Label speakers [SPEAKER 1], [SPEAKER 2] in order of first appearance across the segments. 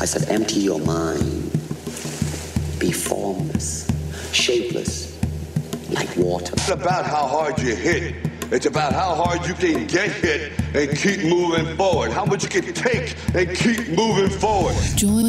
[SPEAKER 1] I said, empty your mind. Be formless, shapeless, like water.
[SPEAKER 2] It's about how hard you hit. It's about how hard you can get hit and keep moving forward. How much you can take and keep moving forward.
[SPEAKER 3] Join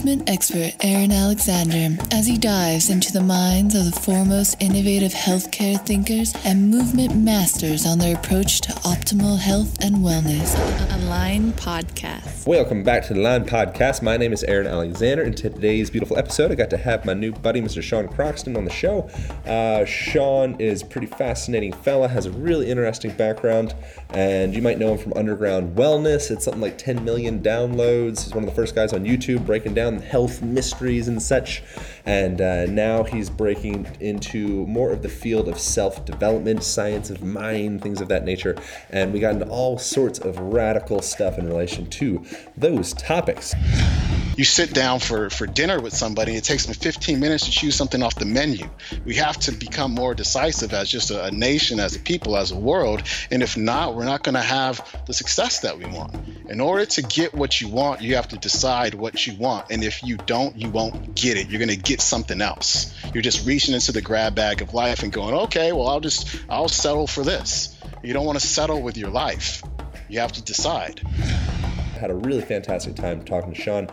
[SPEAKER 3] movement expert Aaron Alexander as he dives into the minds of the foremost innovative healthcare thinkers and movement masters on their approach to optimal health and wellness. Align Podcast.
[SPEAKER 4] Welcome back to the Align Podcast. My name is Aaron Alexander. In today's beautiful episode, I got to have my new buddy, Mr. Sean Croxton, on the show. Uh, Sean is a pretty fascinating fella, has a really interesting background, and you might know him from Underground Wellness. It's something like 10 million downloads. He's one of the first guys on YouTube breaking down health mysteries and such. And uh, now he's breaking into more of the field of self development, science of mind, things of that nature. And we got into all sorts of radical stuff in relation to those topics
[SPEAKER 5] you sit down for, for dinner with somebody, it takes them 15 minutes to choose something off the menu. We have to become more decisive as just a, a nation, as a people, as a world. And if not, we're not going to have the success that we want. In order to get what you want, you have to decide what you want. And if you don't, you won't get it. You're going to get something else. You're just reaching into the grab bag of life and going, okay, well, I'll just, I'll settle for this. You don't want to settle with your life. You have to decide.
[SPEAKER 4] Had a really fantastic time talking to Sean.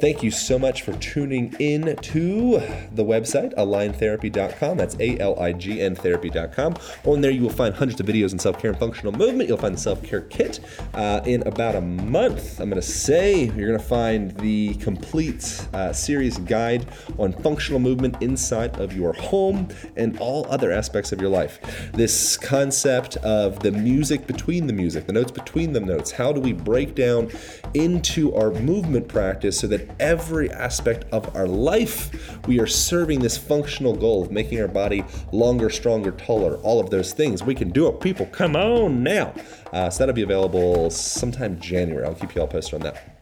[SPEAKER 4] Thank you so much for tuning in to the website, aligntherapy.com. That's A L I G N therapy.com. On there, you will find hundreds of videos on self care and functional movement. You'll find the self care kit. Uh, in about a month, I'm going to say you're going to find the complete uh, series guide on functional movement inside of your home and all other aspects of your life. This concept of the music between the music, the notes between the notes, how do we break down into our movement practice so that every aspect of our life, we are serving this functional goal of making our body longer, stronger, taller, all of those things. We can do it, people. Come on now. Uh, so that'll be available sometime January. I'll keep you all posted on that.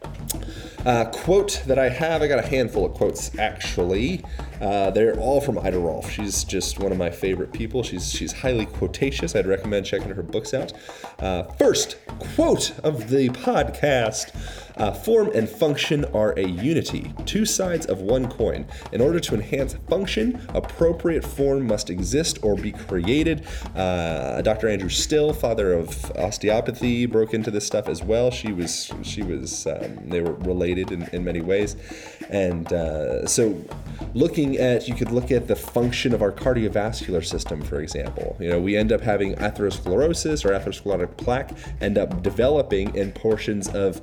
[SPEAKER 4] Uh, quote that I have, I got a handful of quotes actually. Uh, they're all from Ida Rolf. She's just one of my favorite people. She's she's highly quotatious. I'd recommend checking her books out. Uh, first quote of the podcast. Uh, form and function are a unity, two sides of one coin. In order to enhance function, appropriate form must exist or be created. Uh, Dr. Andrew Still, father of osteopathy, broke into this stuff as well. She was, she was, um, they were related in, in many ways, and uh, so looking at, you could look at the function of our cardiovascular system, for example. You know, we end up having atherosclerosis or atherosclerotic plaque end up developing in portions of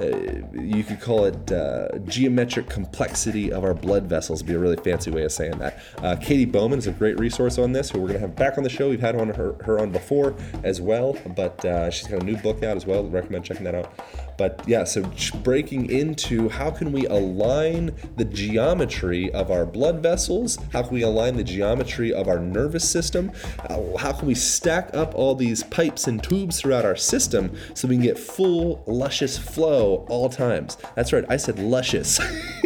[SPEAKER 4] you could call it uh, geometric complexity of our blood vessels, would be a really fancy way of saying that. Uh, Katy Bowman is a great resource on this, who we're going to have back on the show. We've had on her, her on before as well, but uh, she's got a new book out as well. recommend checking that out. But yeah, so breaking into how can we align the geometry of our blood vessels? How can we align the geometry of our nervous system? How can we stack up all these pipes and tubes throughout our system so we can get full, luscious flow all times? That's right, I said luscious.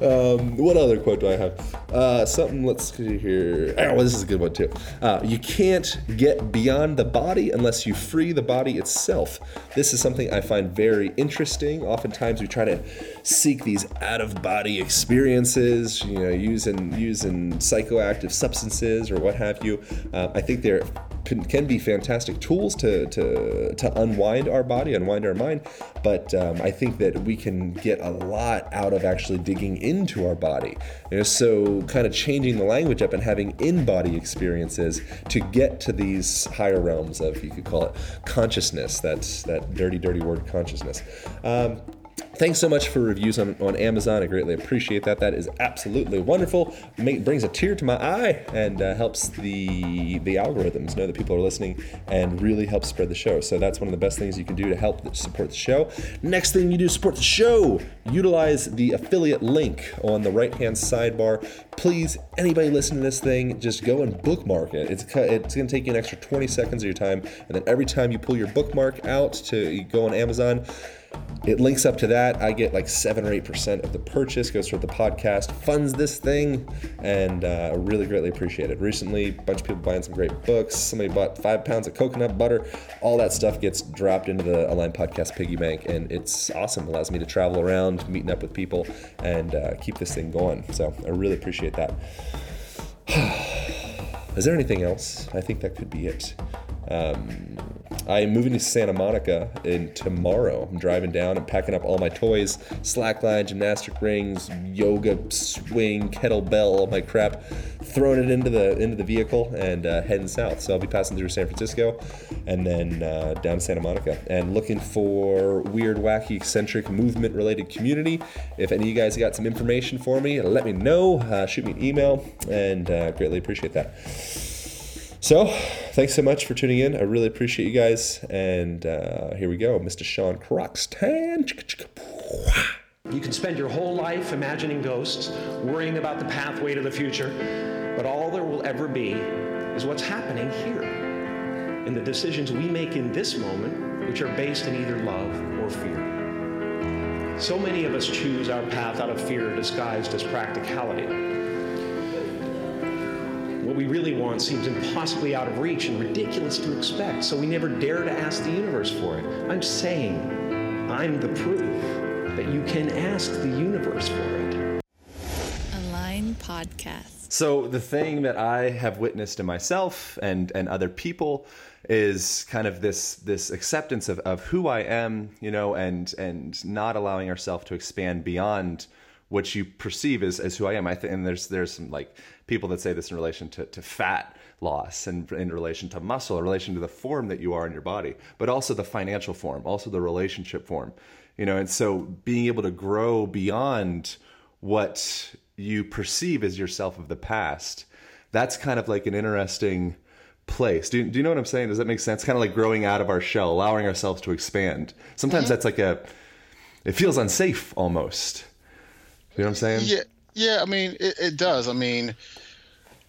[SPEAKER 4] um, what other quote do I have? Uh, something, let's see here. Oh, this is a good one too. Uh, you can't get beyond the body unless you free the body itself. This is something I find very interesting. Oftentimes we try to seek these out of body experiences, you know, using, using psychoactive substances or what have you. Uh, I think they're can be fantastic tools to, to, to unwind our body, unwind our mind. But um, I think that we can get a lot out of actually digging into our body. You know, so kind of changing the language up and having in-body experiences to get to these higher realms of, you could call it consciousness. That's that dirty, dirty word, consciousness. Um, Thanks so much for reviews on, on Amazon. I greatly appreciate that. That is absolutely wonderful. Make, brings a tear to my eye and uh, helps the the algorithms know that people are listening and really helps spread the show. So that's one of the best things you can do to help support the show. Next thing you do support the show, utilize the affiliate link on the right hand sidebar. Please, anybody listening to this thing, just go and bookmark it. It's it's going to take you an extra 20 seconds of your time, and then every time you pull your bookmark out to go on Amazon it links up to that. I get like seven or eight percent of the purchase goes toward the podcast, funds this thing, and uh, really greatly appreciate it. Recently, a bunch of people buying some great books. Somebody bought five pounds of coconut butter. All that stuff gets dropped into the Align Podcast piggy bank, and it's awesome. It allows me to travel around, meeting up with people, and uh, keep this thing going. So I really appreciate that. Is there anything else? I think that could be it. Um, I'm moving to Santa Monica in tomorrow. I'm driving down and packing up all my toys, slackline, gymnastic rings, yoga swing, kettlebell, all my crap, throwing it into the into the vehicle and uh, heading south. So I'll be passing through San Francisco and then uh, down to Santa Monica and looking for weird, wacky, eccentric, movement-related community. If any of you guys got some information for me, let me know. Uh, shoot me an email and uh, greatly appreciate that. So, thanks so much for tuning in. I really appreciate you guys. And uh, here we go, Mr. Sean Croxton.
[SPEAKER 6] You can spend your whole life imagining ghosts, worrying about the pathway to the future, but all there will ever be is what's happening here. And the decisions we make in this moment, which are based in either love or fear. So many of us choose our path out of fear disguised as practicality. What we really want seems impossibly out of reach and ridiculous to expect, so we never dare to ask the universe for it. I'm saying I'm the proof that you can ask the universe for it.
[SPEAKER 3] Align Podcast.
[SPEAKER 4] So the thing that I have witnessed in myself and and other people is kind of this this acceptance of, of who I am, you know, and and not allowing ourselves to expand beyond what you perceive as, as who I am. I think, and there's there's some like people that say this in relation to, to fat loss and in relation to muscle, in relation to the form that you are in your body, but also the financial form, also the relationship form, you know. And so being able to grow beyond what you perceive as yourself of the past, that's kind of like an interesting place. Do, do you know what I'm saying? Does that make sense? Kind of like growing out of our shell, allowing ourselves to expand. Sometimes mm-hmm. that's like a, it feels unsafe almost you know what I'm saying?
[SPEAKER 5] Yeah, yeah. I mean, it, it does. I mean,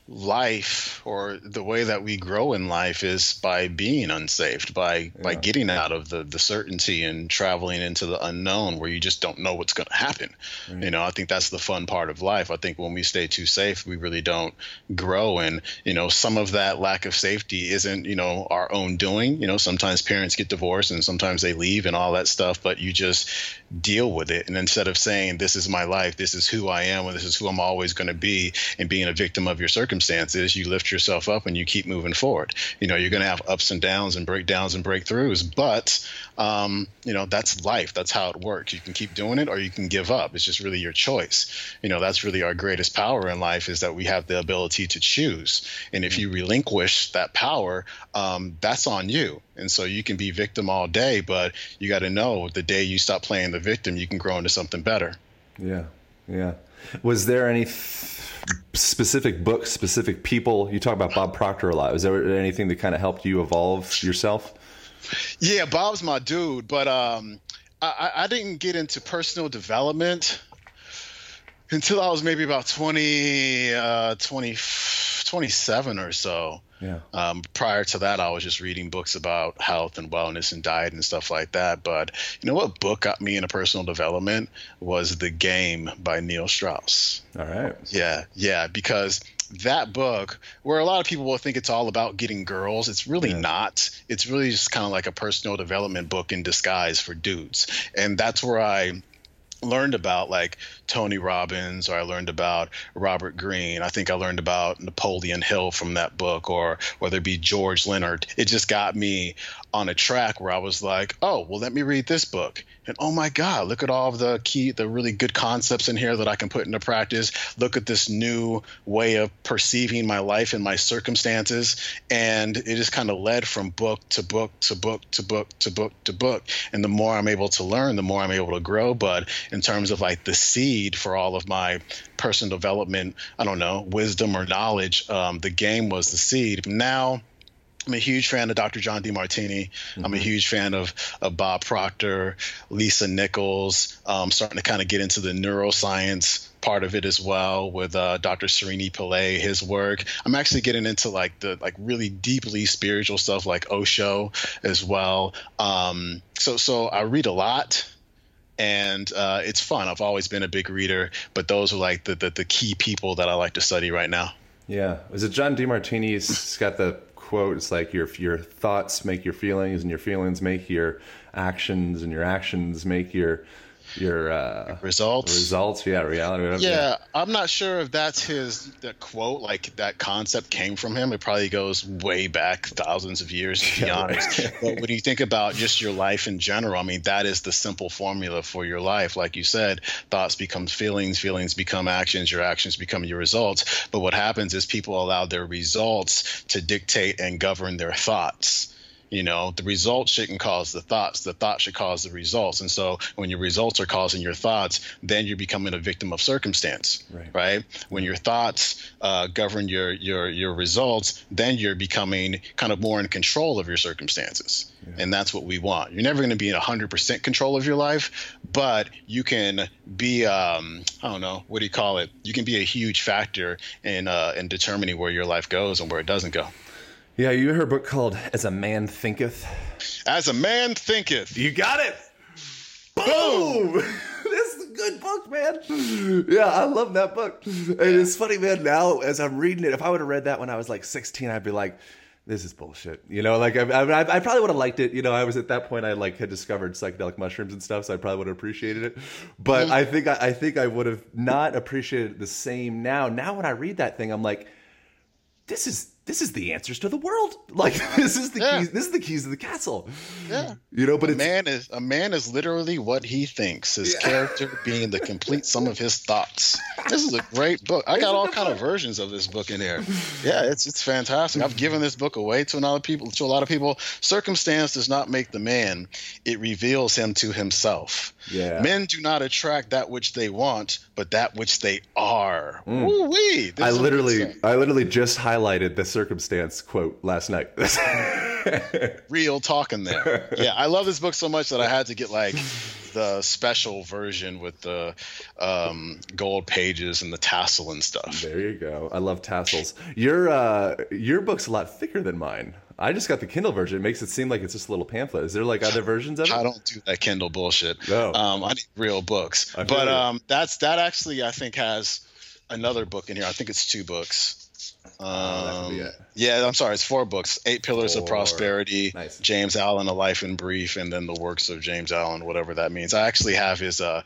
[SPEAKER 5] life or the way that we grow in life is by being unsaved by yeah. by getting out of the the certainty and traveling into the unknown where you just don't know what's going to happen. Right. you know i think that's the fun part of life. I think when we stay too safe we really don't grow. And you know some of that lack of safety isn't you know our own doing. You know sometimes parents get divorced and sometimes they leave and all that stuff but you just deal with it. And instead of saying this is my life. This is who i am and this is who i'm always going to be and being a victim of your circumstances circumstances, you lift yourself up and you keep moving forward. You know, you're going to have ups and downs and breakdowns and breakthroughs, but um, you know that's life. That's how it works. You can keep doing it or you can give up. It's just really your choice. You know, that's really our greatest power in life is that we have the ability to choose. And if you relinquish that power, um, that's on you. And so you can be victim all day, but you got to know the day you stop playing the victim, you can grow into something better.
[SPEAKER 4] Yeah, yeah. Was there any specific books, specific people? You talk about Bob Proctor a lot. Was there anything that kind of helped you evolve yourself?
[SPEAKER 5] Yeah, Bob's my dude, but um, I, I didn't get into personal development until I was maybe about 20, uh, 20 27 or so.
[SPEAKER 4] Yeah.
[SPEAKER 5] Um, prior to that, I was just reading books about health and wellness and diet and stuff like that. But you know what book got me into personal development was The Game by Neil Strauss.
[SPEAKER 4] All right.
[SPEAKER 5] Yeah, yeah, because that book, where a lot of people will think it's all about getting girls, it's really yeah. not. It's really just kind of like a personal development book in disguise for dudes. And that's where I learned about like Tony Robbins or I learned about Robert Greene. I think I learned about Napoleon Hill from that book or whether it be George Leonard. It just got me on a track where I was like, oh, well, let me read this book. And oh my God, look at all of the key, the really good concepts in here that I can put into practice. Look at this new way of perceiving my life and my circumstances. And it just kind of led from book to book to book to book to book to book. And the more I'm able to learn, the more I'm able to grow. But in terms of like the seed for all of my personal development, I don't know, wisdom or knowledge, um, the game was the seed. Now, I'm a huge fan of Dr. John Demartini. Mm-hmm. I'm a mm-hmm. huge fan of, of Bob Proctor, Lisa Nichols. Um, starting to kind of get into the neuroscience part of it as well with uh, Dr. Srini Pillay, his work. I'm actually getting into like the like really deeply spiritual stuff like Osho as well. Um, so so I read a lot and uh, it's fun. I've always been a big reader, but those are like the, the, the key people that I like to study right now.
[SPEAKER 4] Yeah, is it John Demartini's got the quote? It's like your your thoughts make your feelings, and your feelings make your actions, and your actions make your your uh,
[SPEAKER 5] results.
[SPEAKER 4] Results, yeah, reality.
[SPEAKER 5] Yeah, yeah, I'm not sure if that's his the quote, like that concept came from him. It probably goes way back thousands of years, to be honest. but when you think about just your life in general, I mean, that is the simple formula for your life. Like you said, thoughts become feelings, feelings become actions, your actions become your results. But what happens is people allow their results to dictate and govern their thoughts you know the results shouldn't cause the thoughts. The thoughts should cause the results. And so when your results are causing your thoughts then you're becoming a victim of circumstance right, right? when your thoughts uh, govern your your your results then you're becoming kind of more in control of your circumstances. Yeah. and that's what we want. You're never going to be in 100% control of your life but you can be um, i don't know what do you call it? You can be a huge factor in uh, in determining where your life goes and where it doesn't go
[SPEAKER 4] yeah, you heard a book called As a Man Thinketh?
[SPEAKER 5] As a Man Thinketh.
[SPEAKER 4] You got it. Boom! this is a good book, man. Yeah, I love that book. And it's funny, man, now as I'm reading it, if I would have read that when I was like 16, I'd be like, this is bullshit. You know, like I, I, I probably would have liked it. You know, I was at that point, I like had discovered psychedelic mushrooms and stuff, so I probably would have appreciated it. But mm-hmm. I think I, I think I would have not appreciated it the same now. Now when I read that thing, I'm like, this is this is the answers to the world. Like this is the yeah. keys. This is the keys to the castle.
[SPEAKER 5] Yeah,
[SPEAKER 4] you know. But
[SPEAKER 5] a man is a man is literally what he thinks. His yeah. character being the complete sum of his thoughts. This is a great book. I got all kind of versions of this book in here. Yeah, it's it's fantastic. I've given this book away to a lot of people. To a lot of people, circumstance does not make the man; it reveals him to himself.
[SPEAKER 4] Yeah.
[SPEAKER 5] Men do not attract that which they want, but that which they are. Mm. Ooh-wee.
[SPEAKER 4] I literally, I literally just highlighted the circumstance quote last night.
[SPEAKER 5] Real talking there. Yeah, I love this book so much that I had to get like the special version with the um, gold pages and the tassel and stuff.
[SPEAKER 4] There you go. I love tassels. Your uh, your book's a lot thicker than mine. I just got the Kindle version. It makes it seem like it's just a little pamphlet. Is there like other versions of it?
[SPEAKER 5] I don't do that Kindle bullshit. No. Um, I need real books. But um, that's that actually I think has another book in here. I think it's two books. Oh, um, yeah, I'm sorry. It's four books: Eight Pillars four. of Prosperity, nice. James Allen: A Life in Brief, and then the works of James Allen, whatever that means. I actually have his. Uh,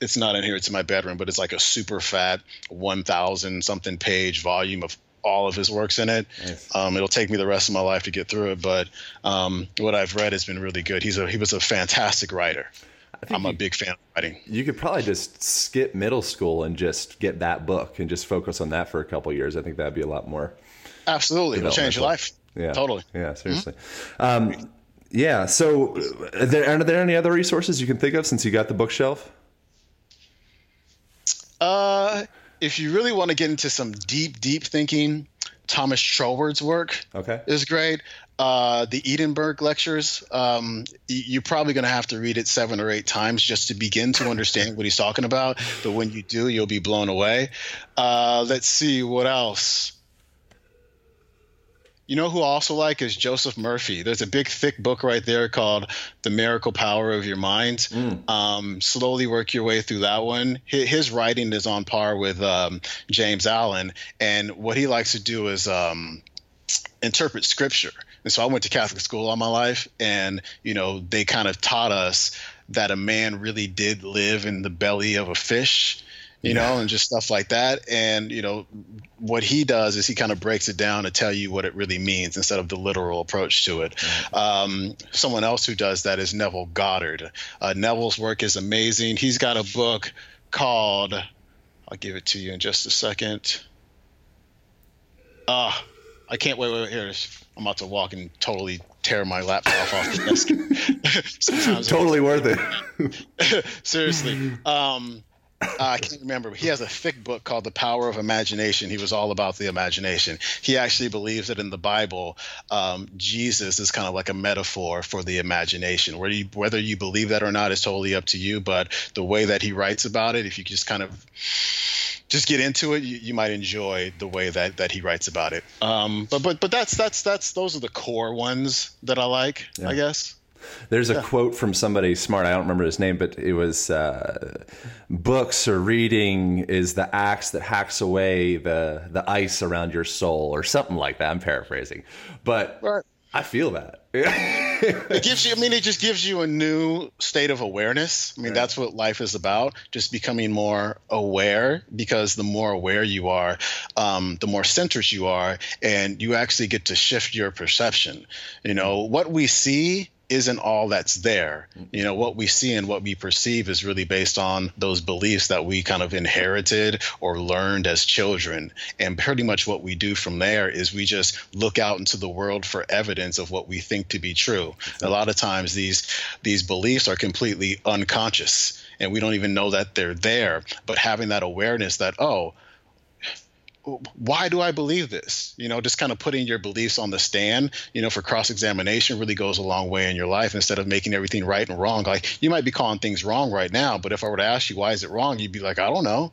[SPEAKER 5] it's not in here. It's in my bedroom, but it's like a super fat, 1,000 something page volume of all of his works in it. Nice. Um, it'll take me the rest of my life to get through it, but um, what I've read has been really good. He's a he was a fantastic writer. I'm you, a big fan of writing.
[SPEAKER 4] You could probably just skip middle school and just get that book and just focus on that for a couple years. I think that'd be a lot more.
[SPEAKER 5] Absolutely, it'll change your life.
[SPEAKER 4] Yeah,
[SPEAKER 5] totally.
[SPEAKER 4] Yeah, seriously. Mm-hmm. Um, yeah. So, are there, are there any other resources you can think of since you got the bookshelf?
[SPEAKER 5] Uh, if you really want to get into some deep, deep thinking, Thomas Troward's work
[SPEAKER 4] okay.
[SPEAKER 5] is great. Uh, the Edinburgh lectures, um, you're probably going to have to read it seven or eight times just to begin to understand what he's talking about. But when you do, you'll be blown away. Uh, let's see what else. You know who I also like is Joseph Murphy. There's a big, thick book right there called The Miracle Power of Your Mind. Mm. Um, slowly work your way through that one. His, his writing is on par with um, James Allen. And what he likes to do is um, interpret scripture. And so I went to Catholic school all my life, and, you know, they kind of taught us that a man really did live in the belly of a fish you yeah. know, and just stuff like that. And, you know, what he does is he kind of breaks it down to tell you what it really means instead of the literal approach to it. Um, someone else who does that is Neville Goddard. Uh, Neville's work is amazing. He's got a book called, I'll give it to you in just a second. Ah, uh, I can't wait, wait, wait, here. I'm about to walk and totally tear my laptop off the
[SPEAKER 4] desk. totally worth it.
[SPEAKER 5] Seriously. Um, uh, I can't remember, but he has a thick book called The Power of Imagination. He was all about the imagination. He actually believes that in the Bible, um, Jesus is kind of like a metaphor for the imagination. Whether you, whether you believe that or not is totally up to you, but the way that he writes about it, if you just kind of just get into it, you, you might enjoy the way that, that he writes about it. Um, but but but that's that's that's those are the core ones that I like, yeah. I guess.
[SPEAKER 4] There's a quote from somebody smart. I don't remember his name, but it was uh, books or reading is the axe that hacks away the the ice around your soul, or something like that. I'm paraphrasing, but
[SPEAKER 5] Right.
[SPEAKER 4] I feel that.
[SPEAKER 5] it gives you i mean it just gives you a new state of awareness i mean that's what life is about just becoming more aware because the more aware you are um, the more centered you are and you actually get to shift your perception you know what we see isn't all that's there. Mm-hmm. You know, what we see and what we perceive is really based on those beliefs that we kind of inherited or learned as children. And pretty much what we do from there is we just look out into the world for evidence of what we think to be true. A mm-hmm. lot of times these these beliefs are completely unconscious and we don't even know that they're there, but having that awareness that oh, why do I believe this? You know, just kind of putting your beliefs on the stand, you know, for cross examination really goes a long way in your life instead of making everything right and wrong. Like you might be calling things wrong right now, but if I were to ask you why is it wrong, you'd be like, I don't know.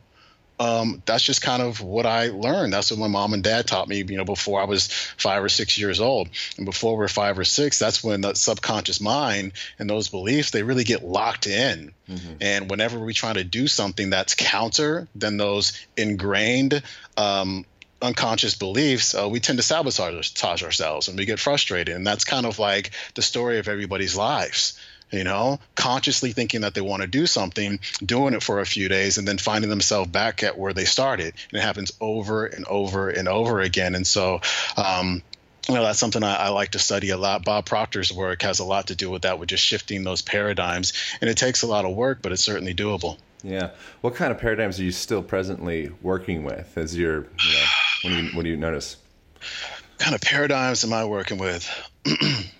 [SPEAKER 5] Um, that's just kind of what I learned. That's what my mom and dad taught me, you know, before I was five or six years old. And before we're five or six, that's when the subconscious mind and those beliefs, they really get locked in. Mm-hmm. And whenever we try to do something that's counter than those ingrained, um, unconscious beliefs, uh, we tend to sabotage ourselves and we get frustrated. And that's kind of like the story of everybody's lives you know, consciously thinking that they want to do something, doing it for a few days, and then finding themselves back at where they started. And it happens over and over and over again. And so, um, you know, that's something I, I, like to study a lot. Bob Proctor's work has a lot to do with that, with just shifting those paradigms. And it takes a lot of work, but it's certainly doable.
[SPEAKER 4] Yeah. What kind of paradigms are you still presently working with as you're, you know, what do you, what do you notice?
[SPEAKER 5] What kind of paradigms am I working with?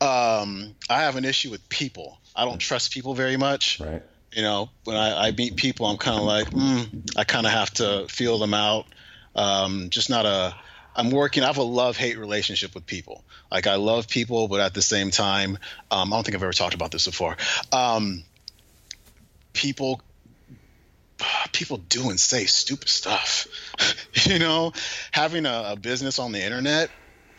[SPEAKER 5] um, I have an issue with people. I don't trust people very much.
[SPEAKER 4] Right.
[SPEAKER 5] You know, when I, I meet people, I'm kind of like, mm, I kind of have to feel them out. Um, just not a. I'm working. I have a love hate relationship with people. Like I love people, but at the same time, um, I don't think I've ever talked about this before. Um, people people do and say stupid stuff. you know, having a, a, business on the internet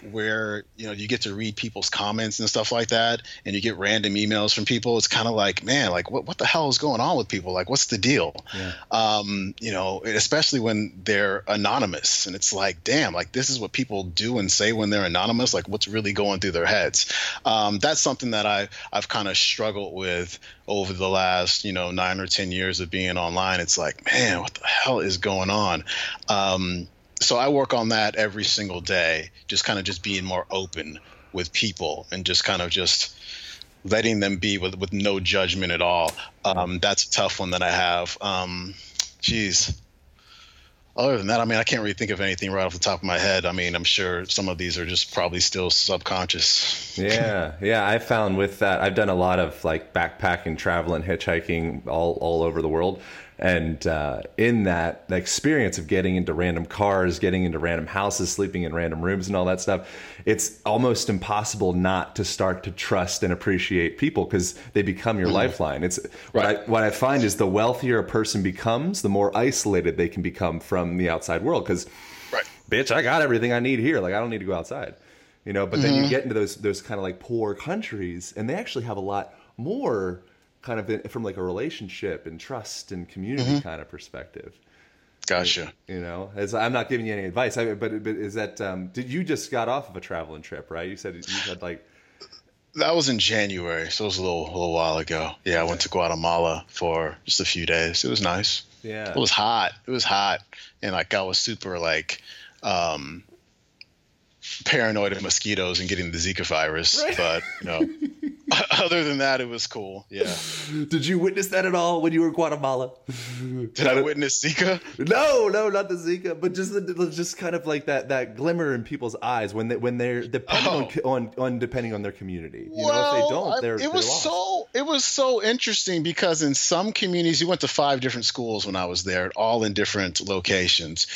[SPEAKER 5] where you know you get to read people's comments and stuff like that and you get random emails from people it's kind of like man like what, what the hell is going on with people? Like what's the deal? Yeah. um, you know especially when they're anonymous and it's like damn like this is what people do and say when they're anonymous like what's really going through their heads? Um, that's something that I, i've kind of struggled with over the last you know nine or ten years of being online. It's like man what the hell is going on? Um, so I work on that every single day, just kind of just being more open with people and just kind of just letting them be with, with no judgment at all. Um, that's a tough one that I have. Um, geez. Other than that, I mean, I can't really think of anything right off the top of my head. I mean, I'm sure some of these are just probably still subconscious.
[SPEAKER 4] yeah, yeah. I found with that, I've done a lot of like backpacking, traveling, hitchhiking all all over the world, and uh, in that the experience of getting into random cars getting into random houses sleeping in random rooms and all that stuff it's almost impossible not to start to trust and appreciate people because they become your mm-hmm. lifeline it's what I, what I find is the wealthier a person becomes the more isolated they can become from the outside world because
[SPEAKER 5] right.
[SPEAKER 4] bitch i got everything i need here like i don't need to go outside you know but mm-hmm. then you mm-hmm. get into those those kind of like poor countries and they actually have a lot more kind of from like a relationship and trust and community mm-hmm. kind of perspective.
[SPEAKER 5] Gotcha.
[SPEAKER 4] You know, as I'm not giving you any advice, I, but, but is that um, did you just got off of a traveling trip, right? You said you had like
[SPEAKER 5] that was in January, so it was a little a little while ago. Yeah, I went to Guatemala for just a few days. It was nice.
[SPEAKER 4] Yeah,
[SPEAKER 5] it was hot. It was hot, and like I was super like um, paranoid of mosquitoes and getting the Zika virus, right. but you know. other than that, it was cool. Yeah.
[SPEAKER 4] Did you witness that at all when you were in Guatemala?
[SPEAKER 5] Did I witness Zika?
[SPEAKER 4] No, no, not the Zika, but just the, just kind of like that that glimmer in people's eyes when they when they're depending oh. on, on, on depending on their community. You
[SPEAKER 5] well,
[SPEAKER 4] know, if they don't, they're
[SPEAKER 5] it was
[SPEAKER 4] they're
[SPEAKER 5] so it was so interesting because in some communities, you went to five different schools when I was there, all in different locations,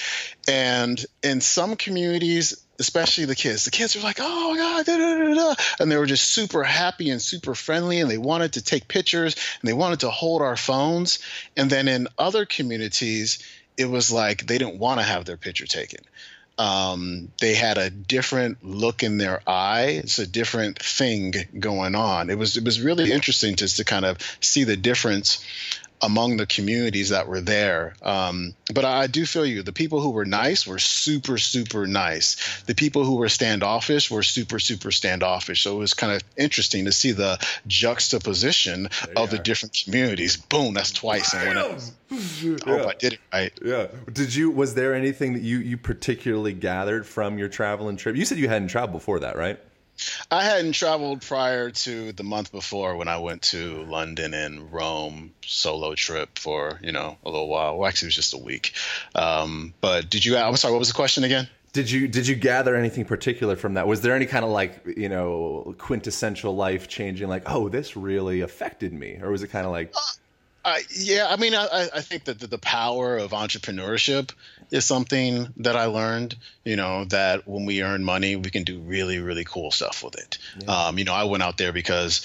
[SPEAKER 5] and in some communities especially the kids. The kids are like, "Oh my god!" Da, da, da, and they were just super happy and super friendly, and they wanted to take pictures and they wanted to hold our phones. And then in other communities, it was like they didn't want to have their picture taken. um, they had a different look in their eye. It's a different thing going on. It was it was really interesting just to kind of see the difference among the communities that were there. Um, but I do feel you. The people who were nice were super, super nice. The people who were standoffish were super, super standoffish. So it was kind of interesting to see the juxtaposition of the different communities. Boom, that's twice. And when I, I hope I did it right.
[SPEAKER 4] Yeah. Did you? Was there anything that you you particularly gathered from your travel and trip? You said you hadn't traveled before that, right?
[SPEAKER 5] I hadn't traveled prior to the month before when I went to London and Rome solo trip for you know a little while. Well, actually, it was just a week. Um, but did you? I'm sorry. What was the question again?
[SPEAKER 4] Did you did you gather anything particular from that? Was there any kind of like you know quintessential life changing like oh this really affected me, or was it kind of like?
[SPEAKER 5] Uh, yeah, I mean, I, I think that the, the power of entrepreneurship is something that I learned. You know, that when we earn money, we can do really, really cool stuff with it. Yeah. Um, you know, I went out there because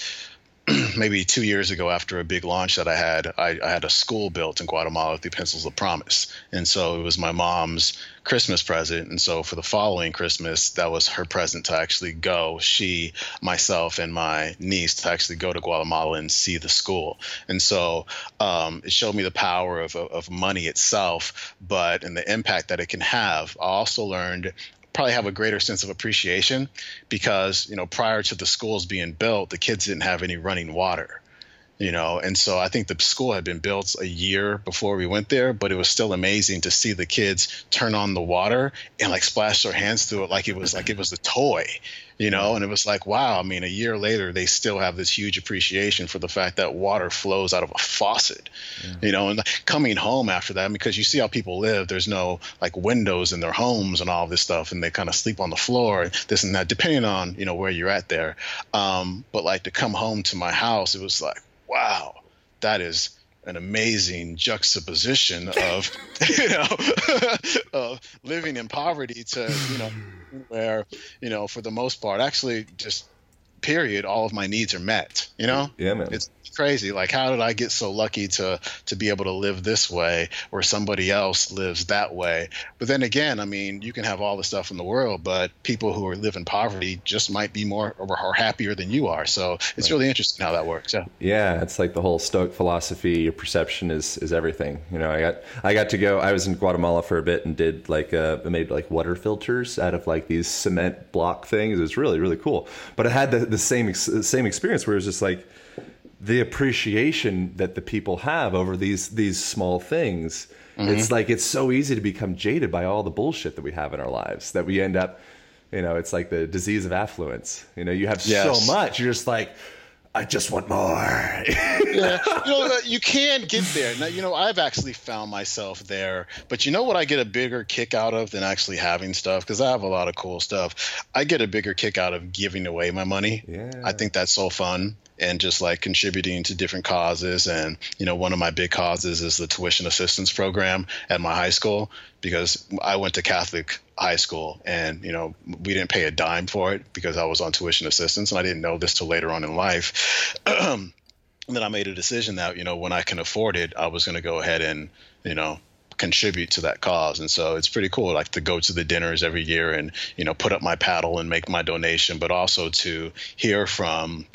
[SPEAKER 5] maybe two years ago after a big launch that I had, I, I, had a school built in Guatemala through Pencils of Promise. And so it was my mom's Christmas present. And so for the following Christmas, that was her present to actually go, she, myself, and my niece to actually go to Guatemala and see the school. And so um, it showed me the power of, of money itself, but and the impact that it can have. I also learned probably have a greater sense of appreciation because you know prior to the schools being built the kids didn't have any running water you know and so i think the school had been built a year before we went there but it was still amazing to see the kids turn on the water and like splash their hands through it like it was like it was a toy you know? And it was like wow i mean a year later they still have this huge appreciation for the fact that water flows out of a faucet yeah. you know? And coming home after that because you see how people live there's no like windows in their homes and all this stuff and they kind of sleep on the floor this and that depending on you know where you're at there. Um, but like to come home to my house it was like wow, that is an amazing juxtaposition of you know of living in poverty to you know where you know for the most part actually just period all of my needs are met you know
[SPEAKER 4] yeah man
[SPEAKER 5] it's crazy. Like, how did I get so lucky to to be able to live this way, where somebody else lives that way? But then again, I mean, you can have all the stuff in the world, but people who are live in poverty just might be more or, or happier than you are. So it's right. really interesting how that works. Yeah.
[SPEAKER 4] Yeah, it's like the whole Stoic philosophy. Your perception is is everything. You know, I got I got to go. I was in Guatemala for a bit and did like uh, made like water filters out of like these cement block things. It was really really cool. But it had the the same same experience where it's just like the appreciation that the people have over these these small things. Mm-hmm. It's like it's so easy to become jaded by all the bullshit that we have in our lives that we end up, you know, it's like the disease of affluence. You know, you have yes. so much, you're just like, I just want more.
[SPEAKER 5] yeah, you know, uh, you can get there. Now, you know, I've actually found myself there. But you know what I get a bigger kick out of than actually having stuff? Because I have a lot of cool stuff. I get a bigger kick out of giving away my money.
[SPEAKER 4] Yeah.
[SPEAKER 5] I think that's so fun and just like contributing to different causes. And, you know, one of my big causes is the tuition assistance program at my high school because I went to Catholic high school and, you know, we didn't pay a dime for it because I was on tuition assistance and I didn't know this till later on in life. and then I made a decision that, you know, when I can afford it, I was going to go ahead and, you know, contribute to that cause and so it's pretty cool like to go to the dinners every year and you know put up my paddle and make my donation but also to hear from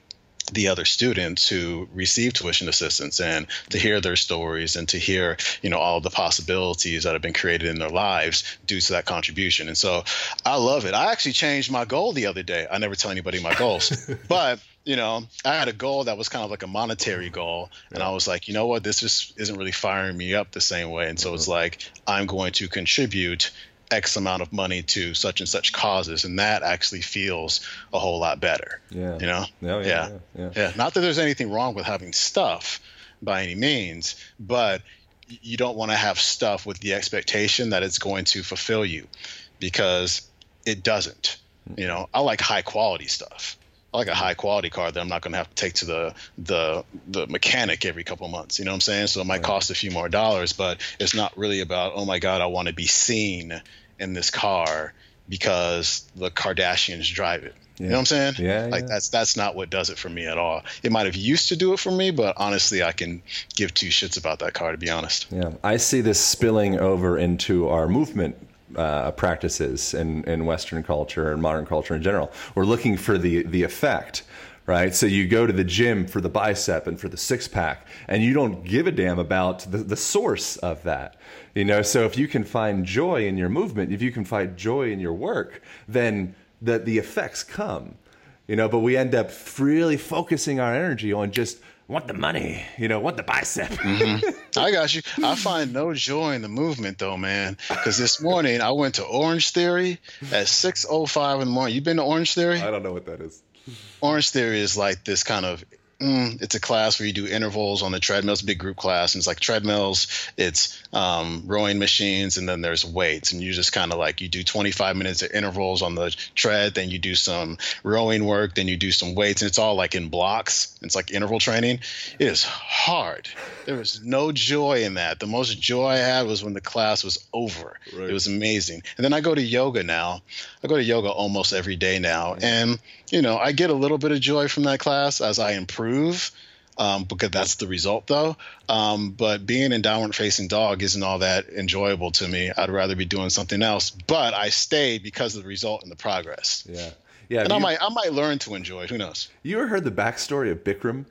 [SPEAKER 5] the other students who receive tuition assistance and to hear their stories and to hear you know all the possibilities that have been created in their lives due to that contribution. And so i love it. I actually changed my goal the other day. I never tell anybody my goals. But you know i had a goal that was kind of like a monetary goal. And i was like you know what? This just isn't really firing me up the same way. And so it's mm-hmm. like i'm going to contribute X amount of money to such and such causes, and that actually feels a whole lot better.
[SPEAKER 4] Yeah.
[SPEAKER 5] You know?
[SPEAKER 4] Oh, yeah, yeah, yeah,
[SPEAKER 5] yeah. Not that there's anything wrong with having stuff by any means, but you don't want to have stuff with the expectation that it's going to fulfill you because it doesn't. Hmm. You know, I like high quality stuff. I like a high quality car that I'm not going to have to take to the the the mechanic every couple months. You know what I'm saying? So it might cost a few more dollars, but it's not really about oh my god, I want to be seen in this car because the Kardashians drive it. Yeah. You know what I'm saying?
[SPEAKER 4] Yeah.
[SPEAKER 5] Like
[SPEAKER 4] yeah.
[SPEAKER 5] that's that's not what does it for me at all. It might have used to do it for me, but honestly, I can give two shits about that car to be honest.
[SPEAKER 4] Yeah. I see this spilling over into our movement uh, practices in, in Western culture and modern culture in general. We're looking for the the effect, right? So you go to the gym for the bicep and for the six pack, and you don't give a damn about the, the source of that. You know, so if you can find joy in your movement, if you can find joy in your work, then the the effects come. You know, but we end up really focusing our energy on just want the money, you know, want the bicep.
[SPEAKER 5] Mm-hmm. I got you. I find no joy in the movement though, man. Because this morning I went to Orange Theory at 6:05 in the morning. You been to Orange Theory?
[SPEAKER 4] I don't know what that is.
[SPEAKER 5] Orange Theory is like this kind of Mm, it's a class where you do intervals on the treadmills, big group class, and it's like treadmills, it's um, rowing machines, and then there's weights, and you just kind of like you do 25 minutes of intervals on the tread, then you do some rowing work, then you do some weights, and it's all like in blocks. It's like interval training. It is hard. There was no joy in that. The most joy I had was when the class was over. Right. It was amazing. And then I go to yoga now. I go to yoga almost every day now, and you know I get a little bit of joy from that class as I improve improve um, because that's the result though. Um, but being in downward facing dog isn't all that enjoyable to me. I'd rather be doing something else. But I stay because of the result and the progress.
[SPEAKER 4] Yeah, yeah.
[SPEAKER 5] And you, I might I might learn to enjoy it. Who knows?
[SPEAKER 4] You ever heard the backstory of Bikram?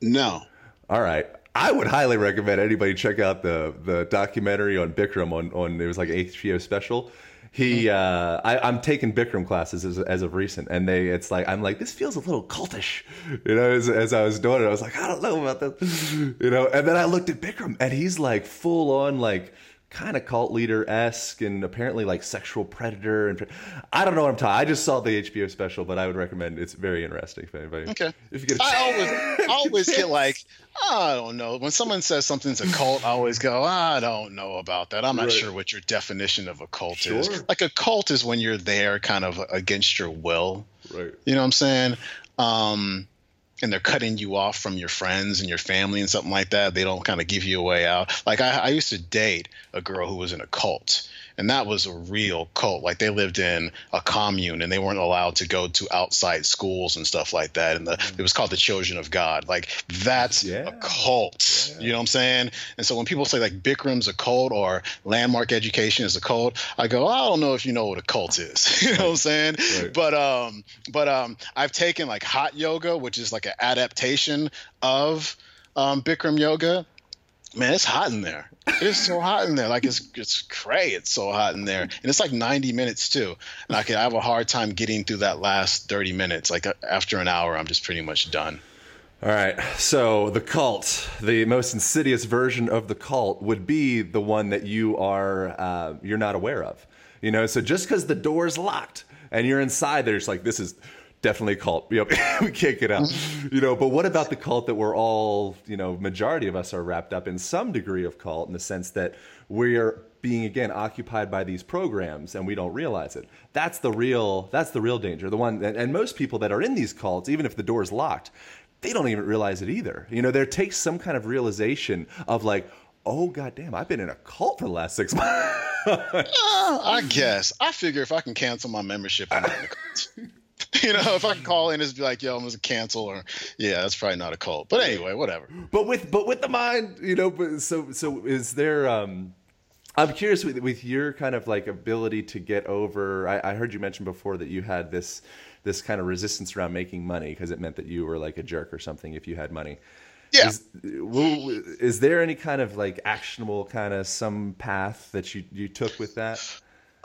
[SPEAKER 5] No.
[SPEAKER 4] All right. I would highly recommend anybody check out the the documentary on Bikram on on it was like HBO special he uh, I, am taking Bikram classes as, as, of recent, and they it's like I'm like this feels a little cultish, you know. As, as, I was doing it, I was like I don't know about this, you know. And then I looked at Bikram, and he's like full on like kind of cult leader esque, and apparently like sexual predator. And I don't know what I'm talking. I just saw the HBO special, but I would recommend it's very interesting if anybody.
[SPEAKER 5] Okay.
[SPEAKER 4] If you get,
[SPEAKER 5] I always I always get like I don't know when someone says something's a cult. I always go I don't know about that. I'm not right. sure what your definition of a cult sure. is. Like a cult is when you're there kind of against your will.
[SPEAKER 4] Right.
[SPEAKER 5] You know what I'm saying? Um, and they're cutting you off from your friends and your family and something like that. They don't kind of give you a way out. Like I, I used to date a girl who was in a cult, and that was a real cult. Like they lived in a commune and they weren't allowed to go to outside schools and stuff like that. And the, it was called the Children of God. Like that's yeah. a cult. Yeah. You know what I'm saying? And so when people say like Bikram's a cult or landmark education is a cult, I go, I don't know if you know what a cult is. you know what I'm saying? Right. But um, but um, I've taken like hot yoga, which is like an adaptation of um, Bikram yoga man, it's hot in there. It's so hot in there. Like it's it's cray. It's so hot in there, and it's like 90 minutes too. And I can I have a hard time getting through that last 30 minutes. Like after an hour, I'm just pretty much done.
[SPEAKER 4] All right. So the cult, the most insidious version of the cult, would be the one that you are uh, you're not aware of. You know, so just because the door's locked and you're inside, there's like this is definitely a cult. Yep, we can't get out. You know, but what about the cult that we're all, you know, majority of us are wrapped up in some degree of cult in the sense that we're being again occupied by these programs and we don't realize it. That's the real that's the real danger. The one and, and most people that are in these cults, even if the door is locked, they don't even realize it either. You know, there takes some kind of realization of like, oh goddamn, I've been in a cult for the last six months. uh,
[SPEAKER 5] I guess. I figure if I can cancel my membership, I'm in a cult. you know, if I can call in and be like, "Yo, I'm gonna cancel," or yeah, that's probably not a cult. But anyway, whatever.
[SPEAKER 4] But with but with the mind, you know. But so so is there? um I'm curious with, with your kind of like ability to get over. I, I heard you mention before that you had this this kind of resistance around making money because it meant that you were like a jerk or something if you had money.
[SPEAKER 5] Yeah.
[SPEAKER 4] Is, is there any kind of like actionable kind of some path that you you took with that?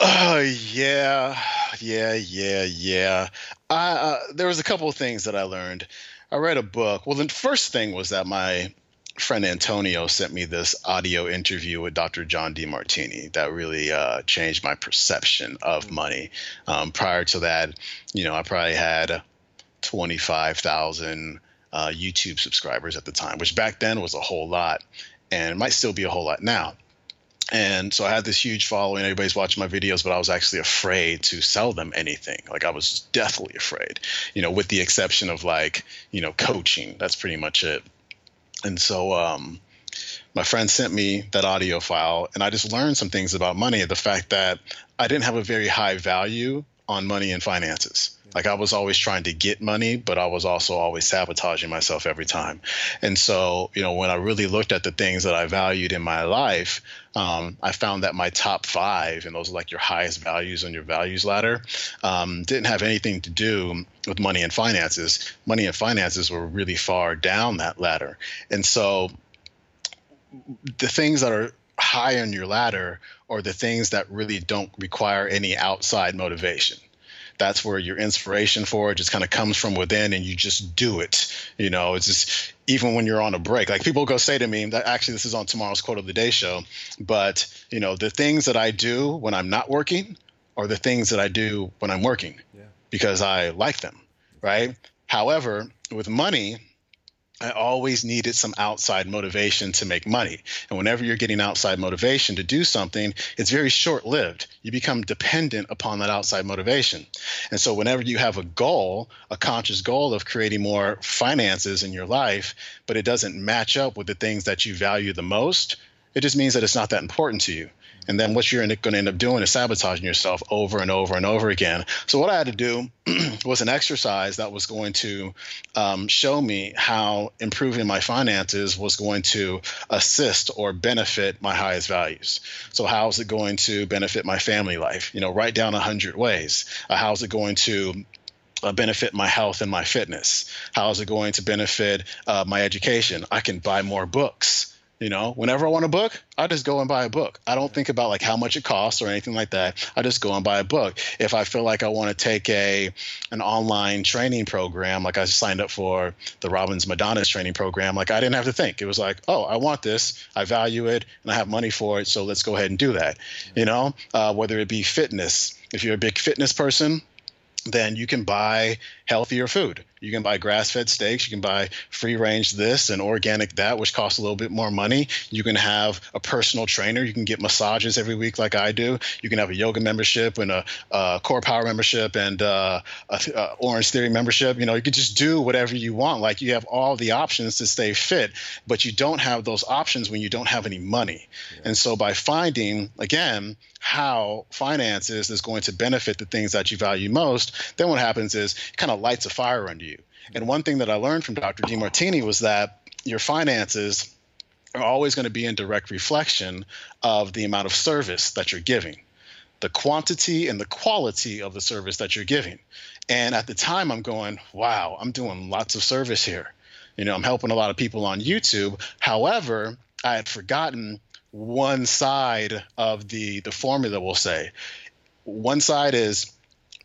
[SPEAKER 5] Oh yeah, yeah, yeah, yeah. I, uh, there was a couple of things that I learned. I read a book. Well, the first thing was that my friend Antonio sent me this audio interview with Dr. John Demartini that really uh, changed my perception of money. Um, prior to that, you know, I probably had twenty five thousand uh, YouTube subscribers at the time, which back then was a whole lot, and it might still be a whole lot now and so I had this huge following. Everybody's watching my videos, but I was actually afraid to sell them anything. Like I was deathly afraid, you know, with the exception of like, you know, coaching. That's pretty much it. And so, um, my friend sent me that audio file, and I just learned some things about money. The fact that I didn't have a very high value on money and finances. Like I was always trying to get money, but I was also always sabotaging myself every time. And so, you know, when I really looked at the things that I valued in my life, um, I found that my top five, and those are like your highest values on your values ladder, um, didn't have anything to do with money and finances. Money and finances were really far down that ladder. And so the things that are high on your ladder are the things that really don't require any outside motivation that's where your inspiration for it just kind of comes from within and you just do it you know it's just even when you're on a break like people go say to me that actually this is on tomorrow's quote of the day show but you know the things that i do when i'm not working are the things that i do when i'm working yeah. because i like them right however with money I always needed some outside motivation to make money. And whenever you're getting outside motivation to do something, it's very short lived. You become dependent upon that outside motivation. And so, whenever you have a goal, a conscious goal of creating more finances in your life, but it doesn't match up with the things that you value the most, it just means that it's not that important to you. And then what you're going to end up doing is sabotaging yourself over and over and over again. So what I had to do was an exercise that was going to um, show me how improving my finances was going to assist or benefit my highest values. So how is it going to benefit my family life? You know, write down a hundred ways. Uh, how is it going to uh, benefit my health and my fitness? How is it going to benefit uh, my education? I can buy more books. You know, whenever I want a book, I just go and buy a book. I don't think about like how much it costs or anything like that. I just go and buy a book. If I feel like I want to take a an online training program, like I signed up for the Robbins Madanes training program, like I didn't have to think. It was like, oh, I want this, I value it, and I have money for it, so let's go ahead and do that. You know, uh, whether it be fitness. If you're a big fitness person, then you can buy healthier food. You can buy grass fed steaks. You can buy free range this and organic that, which costs a little bit more money. You can have a personal trainer. You can get massages every week, like I do. You can have a yoga membership and a, a CorePower membership and uh, a, a Orange Theory membership. You know, you can just do whatever you want. Like you have all the options to stay fit, but you don't have those options when you don't have any money. Yeah. And so by finding, again, how finances is going to benefit the things that you value most, then what happens is kind of lights a fire under you. And one thing that I learned from Dr. Demartini was that your finances are always going to be in direct reflection of the amount of service that you're giving, the quantity and the quality of the service that you're giving. And at the time, I'm going, wow, I'm doing lots of service here. You know, I'm helping a lot of people on YouTube. However, I had forgotten one side of the the formula we'll say one side is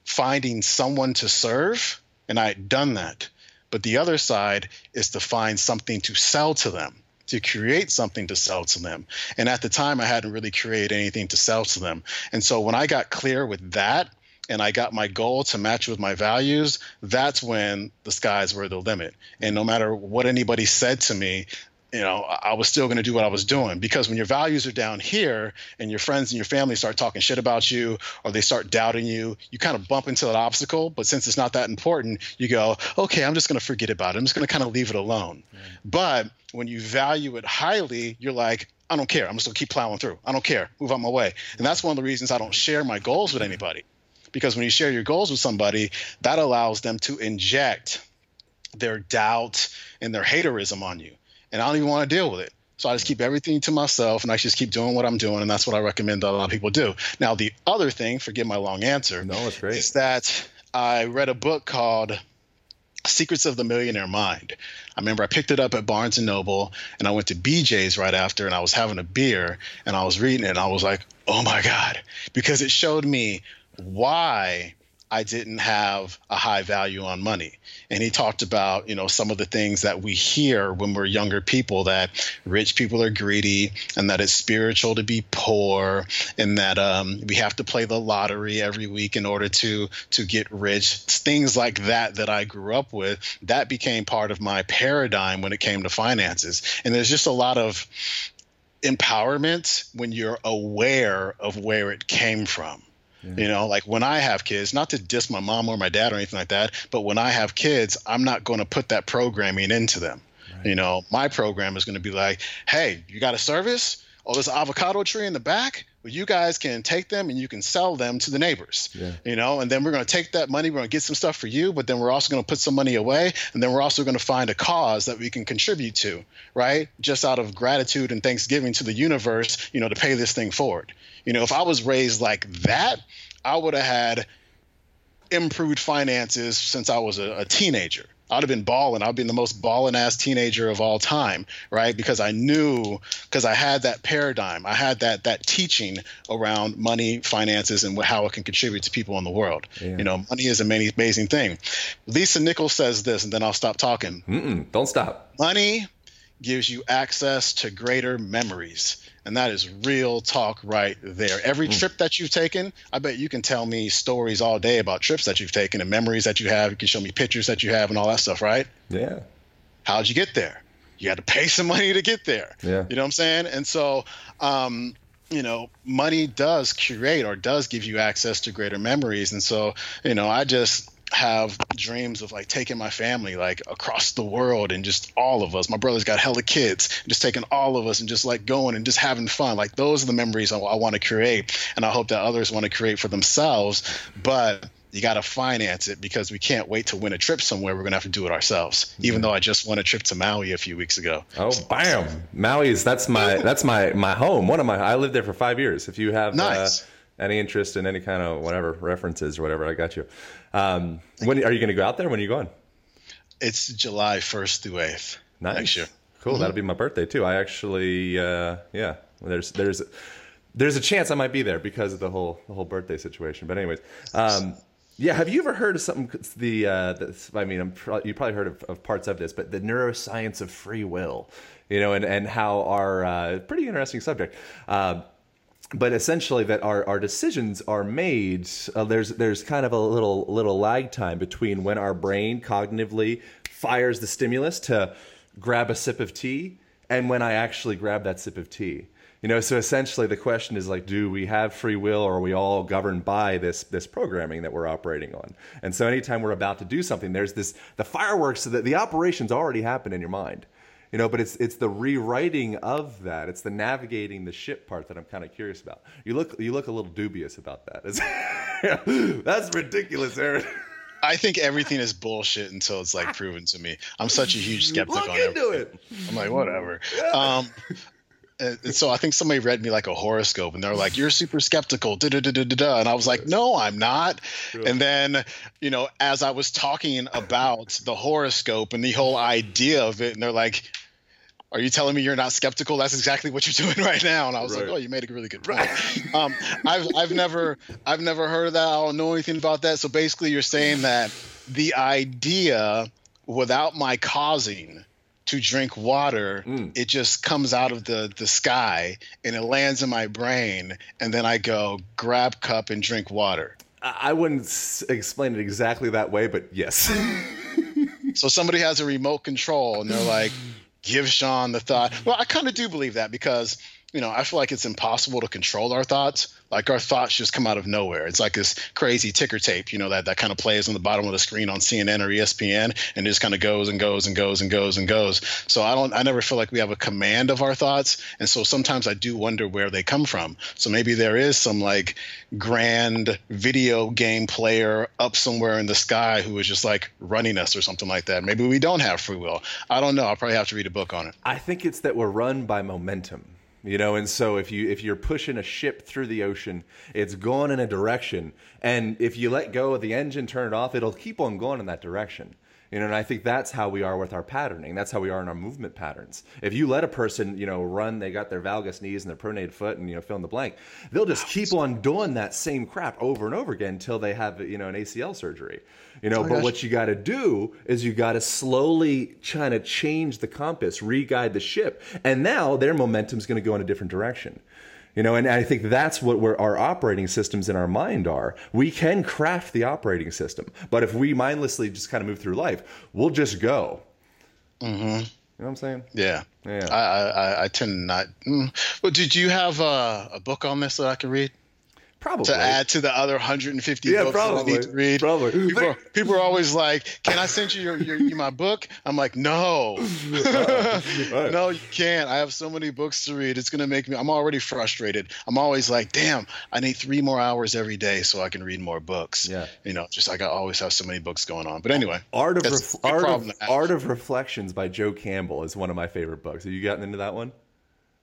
[SPEAKER 5] finding someone to serve and i had done that. But the other side is to find something to sell to them to create something to sell to them. And at the time i hadn't really created anything to sell to them. And so when i got clear with that and I got my goal to match with my values, that's when the skies were the limit. And no matter what anybody said to me, you know, I was still going to do what I was doing because when your values are down here and your friends and your family start talking shit about you or they start doubting you, you kind of bump into that obstacle. But since it's not that important, you go, okay, I'm just going to forget about it. I'm just going to kind of leave it alone. But when you value it highly, you're like, I don't care. I'm just going to keep plowing through. I don't care. Move on my way. And that's one of the reasons I don't share my goals with anybody. Because when you share your goals with somebody, that allows them to inject their doubt and their haterism on you and I don't even want to deal with it. So I just keep everything to myself and I just keep doing what I'm doing. And that's what I recommend that a lot of people do. Now, the other thing, forgive my long answer,
[SPEAKER 4] no, it's great.
[SPEAKER 5] is that I read a book called Secrets of the Millionaire Mind. I remember I picked it up at Barnes and Noble and I went to BJ's right after and I was having a beer and I was reading it and I was like, oh my God, because it showed me why I didn't have a high value on money. And he talked about, you know, some of the things that we hear when we're younger people that rich people are greedy and that it's spiritual to be poor and that um, we have to play the lottery every week in order to to get rich. Things like that that I grew up with, that became part of my paradigm when it came to finances. And there's just a lot of empowerment when you're aware of where it came from yeah. You know, like when I have kids, not to diss my mom or my dad or anything like that, but when I have kids, I'm not going to put that programming into them. Right. You know, my program is going to be like, hey, you got a service? Oh, there's an avocado tree in the back? Well, you guys can take them and you can sell them to the neighbors,
[SPEAKER 4] Yeah.
[SPEAKER 5] you know, and then we're going to take that money, we're going to get some stuff for you, but then we're also going to put some money away, and then we're also going to find a cause that we can contribute to, right? Just out of gratitude and thanksgiving to the universe, you know, to pay this thing forward. You know, if I was raised like that, I would have had improved finances since I was a, a teenager. I'd have been balling. I'd been the most balling ass teenager of all time, right? Because I knew, because I had that paradigm, I had that that teaching around money, finances, and how it can contribute to people in the world.
[SPEAKER 4] Yeah.
[SPEAKER 5] You know, money is a many amazing thing. Lisa Nichols says this, and then I'll stop talking.
[SPEAKER 4] Mm-mm, don't stop.
[SPEAKER 5] Money gives you access to greater memories. And that is real talk right there. Every trip that you've taken, I bet you can tell me stories all day about trips that you've taken and memories that you have. You can show me pictures that you have and all that stuff, right?
[SPEAKER 4] Yeah.
[SPEAKER 5] How'd you get there? You had to pay some money to get there.
[SPEAKER 4] Yeah.
[SPEAKER 5] You know what I'm saying? And so, um, you know, money does curate or does give you access to greater memories. And so, you know, I just have dreams of like taking my family like across the world and just all of us. My brother's got hella kids, just taking all of us and just like going and just having fun. Like those are the memories I, I want to create, and I hope that others want to create for themselves. But you got to finance it because we can't wait to win a trip somewhere. We're gonna have to do it ourselves. Even though I just won a trip to Maui a few weeks ago.
[SPEAKER 4] Oh, bam! Maui's that's my that's my my home. One of my I lived there for five years. If you have
[SPEAKER 5] Nice.
[SPEAKER 4] uh, any interest in any kind of whatever references or whatever, I got you. Um, when are you going to go out there? When are you going?
[SPEAKER 5] It's July 1st through 8th
[SPEAKER 4] Nice.
[SPEAKER 5] next year.
[SPEAKER 4] Cool. That'll be my birthday too. I actually, uh, yeah. There's there's there's a chance I might be there because of the whole the whole birthday situation. But anyways, um, yeah. Have you ever heard of something? The, uh, the I mean, I'm pro- you probably heard of, of parts of this, but the neuroscience of free will, you know, and and how our uh, pretty interesting subject. But essentially that our, our decisions are made uh, there's there's kind of a little little lag time between when our brain cognitively fires the stimulus to grab a sip of tea and when I actually grab that sip of tea. You know, so essentially the question is like, do we have free will or are we all governed by this this programming that we're operating on? And so anytime we're about to do something, there's this the fireworks the, the operations already happen in your mind you know but it's it's the rewriting of that it's the navigating the ship part that i'm kind of curious about you look you look a little dubious about that that's ridiculous aaron
[SPEAKER 5] I think everything is bullshit until it's like proven to me. I'm such a huge skeptic
[SPEAKER 4] look
[SPEAKER 5] on
[SPEAKER 4] into
[SPEAKER 5] everything.
[SPEAKER 4] it
[SPEAKER 5] I'm like, whatever. Um, and so I think somebody read me like a horoscope, and they're like, "You're super skeptical." Da, da, da, da, da. And I was like, "No, I'm not." And then, you know, as I was talking about the horoscope and the whole idea of it, and they're like, "Are you telling me you're not skeptical? That's exactly what you're doing right now." And I was
[SPEAKER 4] Right.
[SPEAKER 5] like, "Oh, you made a really good point." um, I've I've never I've never heard of that. I don't know anything about that. So basically, you're saying that the idea, without my causing to drink water, mm. it just comes out of the the sky and it lands in my brain, and then I go grab cup and drink water.
[SPEAKER 4] I I wouldn't s- explain it exactly that way, but yes.
[SPEAKER 5] So somebody has a remote control and they're like, give Sean the thought. Well, I kind of do believe that because, you know, I feel like it's impossible to control our thoughts. Like our thoughts just come out of nowhere. It's like this crazy ticker tape, you know, that, that kind of plays on the bottom of the screen on CNN or ESPN and just kind of goes and goes and goes and goes and goes. So I don't, I never feel like we have a command of our thoughts. And so sometimes I do wonder where they come from. So maybe there is some like grand video game player up somewhere in the sky who is just like running us or something like that. Maybe we don't have free will. I don't know. I'll probably have to read a book on it.
[SPEAKER 4] I think it's that we're run by momentum, you know, and so if you if you're pushing a ship through the ocean, it's going in a direction, and if you let go of the engine, turn it off, it'll keep on going in that direction. You know, and I think that's how we are with our patterning. That's how we are in our movement patterns. If you let a person, you know, run, they got their valgus knees and their pronated foot, and you know, fill in the blank, they'll just keep on doing that same crap over and over again until they have, you know, an ACL surgery. You know, oh but
[SPEAKER 5] gosh.
[SPEAKER 4] what you got to do is you got to slowly try to change the compass, re-guide the ship, and now their momentum's going to go in a different direction. You know, and I think that's what we're, our operating systems in our mind are. We can craft the operating system, but if we mindlessly just kind of move through life, we'll just go. Mm-hmm. You know what I'm saying?
[SPEAKER 5] Yeah.
[SPEAKER 4] Yeah.
[SPEAKER 5] I, I, I- tend not. Mm. Well, did you have uh, a book on this that I could read?
[SPEAKER 4] Probably.
[SPEAKER 5] to add to the other 150
[SPEAKER 4] Yeah,
[SPEAKER 5] books that I need to read.
[SPEAKER 4] Probably.
[SPEAKER 5] People, are, people are always like, "Can I send you your, your, your my book?" I'm like, "No,
[SPEAKER 4] Right.
[SPEAKER 5] no, you can't. I have so many books to read. It's gonna make me. I'm already frustrated. I'm always like, damn, I need three more hours every day so I can read more books.
[SPEAKER 4] Yeah.
[SPEAKER 5] you know, just like I always have so many books going on. But anyway,
[SPEAKER 4] Art of Ref- Art of. Art of Reflections by Joe Campbell is one of my favorite books. Have you gotten into that one?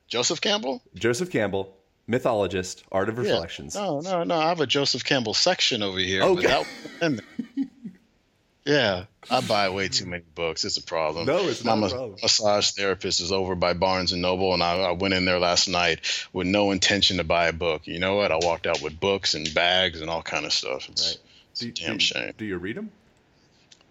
[SPEAKER 5] Joseph Campbell.
[SPEAKER 4] Joseph Campbell, mythologist, Art of
[SPEAKER 5] Yeah.
[SPEAKER 4] Reflections.
[SPEAKER 5] No, no, no. I have a Joseph Campbell section over here.
[SPEAKER 4] Okay.
[SPEAKER 5] that wasn't in there. yeah, I buy way too many books. It's a problem.
[SPEAKER 4] No, it's
[SPEAKER 5] My
[SPEAKER 4] not a problem.
[SPEAKER 5] massage therapist is over by Barnes and Noble, and I, I went in there last night with no intention to buy a book. You know what? I walked out with books and bags and all kind of stuff. It's,
[SPEAKER 4] Right.
[SPEAKER 5] it's a
[SPEAKER 4] Do,
[SPEAKER 5] damn
[SPEAKER 4] do-
[SPEAKER 5] shame.
[SPEAKER 4] Do you read them?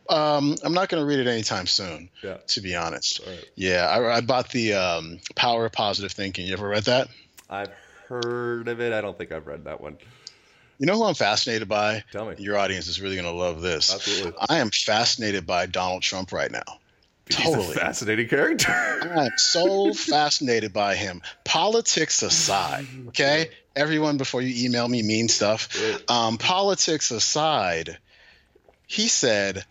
[SPEAKER 5] Um, I'm not going to read it anytime soon.
[SPEAKER 4] Yeah.
[SPEAKER 5] To be honest.
[SPEAKER 4] Right.
[SPEAKER 5] Yeah, I, I bought the um, Power of Positive Thinking. You ever read that?
[SPEAKER 4] I've heard of it. I don't think I've read that one.
[SPEAKER 5] You know who I'm fascinated by?
[SPEAKER 4] Tell me.
[SPEAKER 5] Your audience is really going to love this.
[SPEAKER 4] Absolutely.
[SPEAKER 5] I am fascinated by Donald Trump right now.
[SPEAKER 4] He's a
[SPEAKER 5] Totally.
[SPEAKER 4] fascinating character.
[SPEAKER 5] I am so fascinated by him. Politics aside, okay? Everyone, before you email me mean stuff, um, politics aside, he said,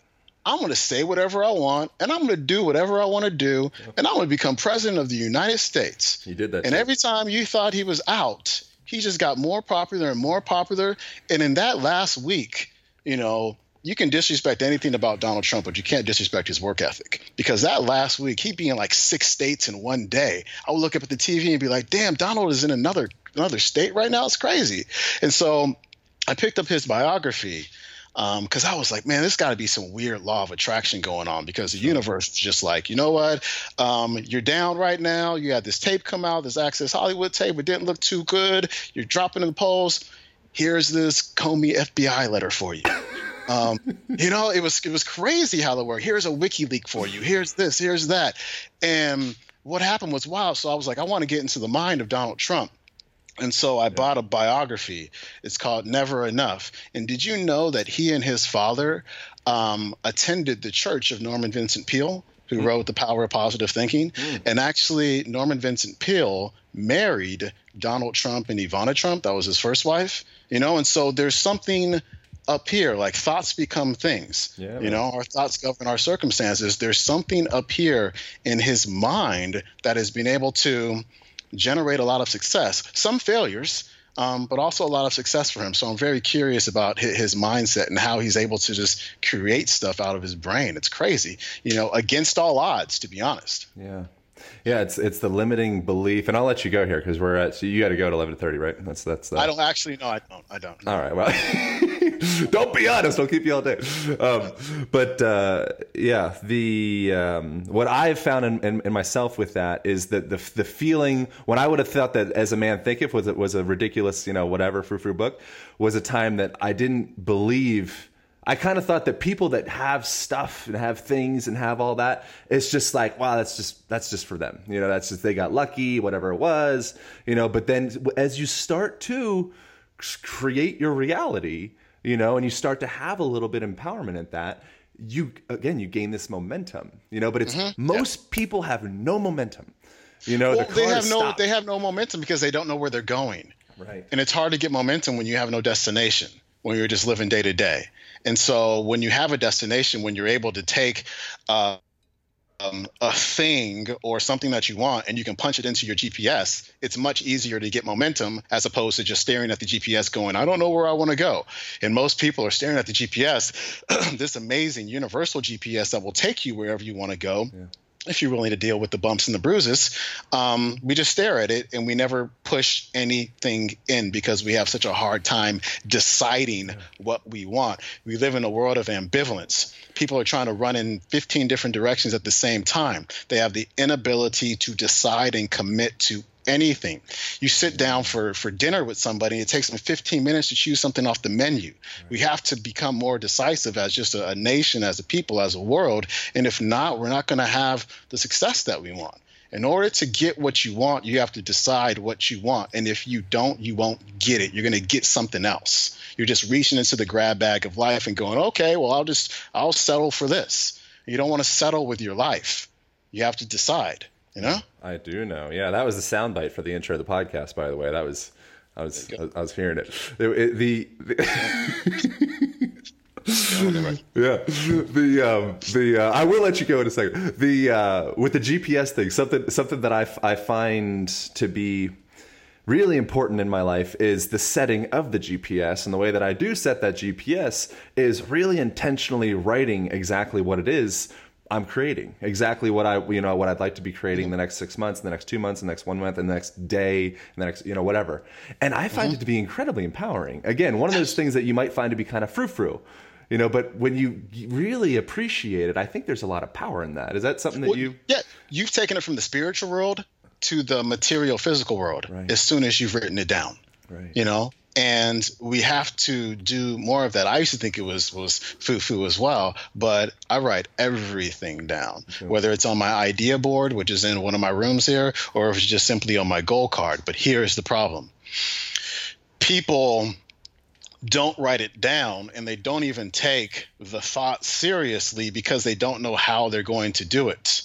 [SPEAKER 5] I'm going to say whatever I want, and I'm going to do whatever I want to do, and I'm going to become president of the United States.
[SPEAKER 4] he did that.
[SPEAKER 5] And
[SPEAKER 4] shit.
[SPEAKER 5] every time you thought he was out, he just got more popular and more popular. And in that last week, you know, you can disrespect anything about Donald Trump, but you can't disrespect his work ethic. Because that last week, he'd be in like six states in one day. I would look up at the TV and be like, damn, Donald is in another another state right now. It's crazy. And so I picked up his biography because I was like, man, there's got to be some weird law of attraction going on because the universe is just like, you know what? Um, you're down right now. You had this tape come out, this Access Hollywood tape. It didn't look too good. You're dropping in the polls. Here's this Comey FBI letter for you. Um, you know, it was it was crazy how it worked. Here's a WikiLeak for you. Here's this. Here's that. And what happened was wild. So I was like, I want to get into the mind of Donald Trump. And so I bought a biography. It's called Never Enough. And did you know that he and his father um, attended the church of Norman Vincent Peale, who wrote The Power of Positive Thinking? And actually, Norman Vincent Peale married Donald Trump and Ivana Trump. That was his first wife. You know, and so there's something up here like thoughts become things
[SPEAKER 4] Yeah,
[SPEAKER 5] you know our thoughts govern our circumstances there's something up here in his mind that has been able to generate a lot of success, some failures, um, but also a lot of success for him. So I'm very curious about his, his mindset and how he's able to just create stuff out of his brain. It's crazy, you know, against all odds, to be honest.
[SPEAKER 4] Yeah. Yeah, it's it's the limiting belief, and I'll let you go here because we're at. So you got to go at eleven thirty, right? That's that's. The,
[SPEAKER 5] I don't actually know. I don't. I don't.
[SPEAKER 4] All right. Well, don't be honest. I'll keep you all day. Um, but uh, yeah, the um, what I've found in, in, in myself with that is that the the feeling when I would have thought that as a man thinketh was it was a ridiculous, you know, whatever frou frou book was a time that I didn't believe. I kind of thought that people that have stuff and have things and have all that, it's just like, wow, that's just that's just for them. You know, that's just they got lucky, whatever it was. You know, but then as you start to create your reality, you know, and you start to have a little bit empowerment at that, you again you gain this momentum, you know. But it's most people have no momentum. You know,
[SPEAKER 5] Well,
[SPEAKER 4] the
[SPEAKER 5] they have no.
[SPEAKER 4] stopped.
[SPEAKER 5] They have no momentum because they don't know where they're going.
[SPEAKER 4] Right.
[SPEAKER 5] And it's hard to get momentum when you have no destination, when you're just living day to day. And so when you have a destination, when you're able to take uh, um, a thing or something that you want and you can punch it into your GPS, it's much easier to get momentum as opposed to just staring at the GPS going, I don't know where I want to go. And most people are staring at the GPS, this amazing universal GPS that will take you wherever you want to go. If you're willing to deal with the bumps and the bruises, um, we just stare at it and we never push anything in because we have such a hard time deciding what we want. We live in a world of ambivalence. People are trying to run in 15 different directions at the same time. They have the inability to decide and commit to anything. You sit down for for dinner with somebody, it takes them 15 minutes to choose something off the menu. We have to become more decisive as just a, a nation, as a people, as a world. And if not, we're not going to have the success that we want. In order to get what you want, you have to decide what you want. And if you don't, you won't get it. You're going to get something else. You're just reaching into the grab bag of life and going, okay, well, I'll just, I'll settle for this. You don't want to settle with your life. You have to decide, you know?
[SPEAKER 4] I do know. Yeah, that was the soundbite for the intro of the podcast. By the way, that was I was I, was hearing it. The, it- the, the yeah, the um, the uh, I will let you go in a second. The uh, with the GPS thing, something something that I, f- I find to be really important in my life is the setting of the GPS, and the way that I do set that GPS is really intentionally writing exactly what it is I'm creating, exactly what I you know what I'd like to be creating in the next six months, in the next two months, the next one month, in the next day, the next you know whatever. And I find it to be incredibly empowering. Again, one of those things that you might find to be kind of frou frou. You know, but when you really appreciate it, I think there's a lot of power in that. Is that something that
[SPEAKER 5] Well,
[SPEAKER 4] you?
[SPEAKER 5] yeah, you've taken it from the spiritual world to the material physical world
[SPEAKER 4] Right.
[SPEAKER 5] as soon as you've written it down.
[SPEAKER 4] Right.
[SPEAKER 5] You know, and we have to do more of that. I used to think it was was foo foo as well, but I write everything down, whether it's on my idea board, which is in one of my rooms here, or if it's just simply on my goal card. But here's the problem: people don't write it down and they don't even take the thought seriously because they don't know how they're going to do it.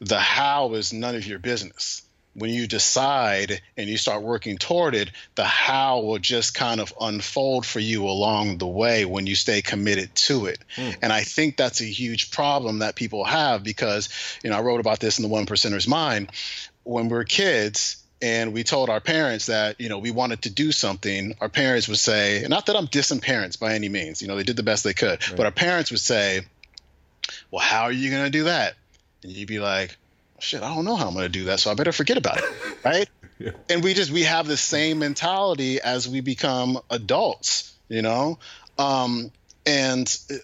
[SPEAKER 5] The how is none of your business. When you decide and you start working toward it, the how will just kind of unfold for you along the way when you stay committed to it. Hmm. And I think that's a huge problem that people have because, you know, I wrote about this in the One Percenter's Mind. When we we're kids, and we told our parents that you know we wanted to do something our parents would say and not that i'm dissing parents by any means you know they did the best they could but our parents would say well how are you going to do that and you'd be like shit i don't know how i'm going to do that so i better forget about it right? And we just we have the same mentality as we become adults you know? Um and uh,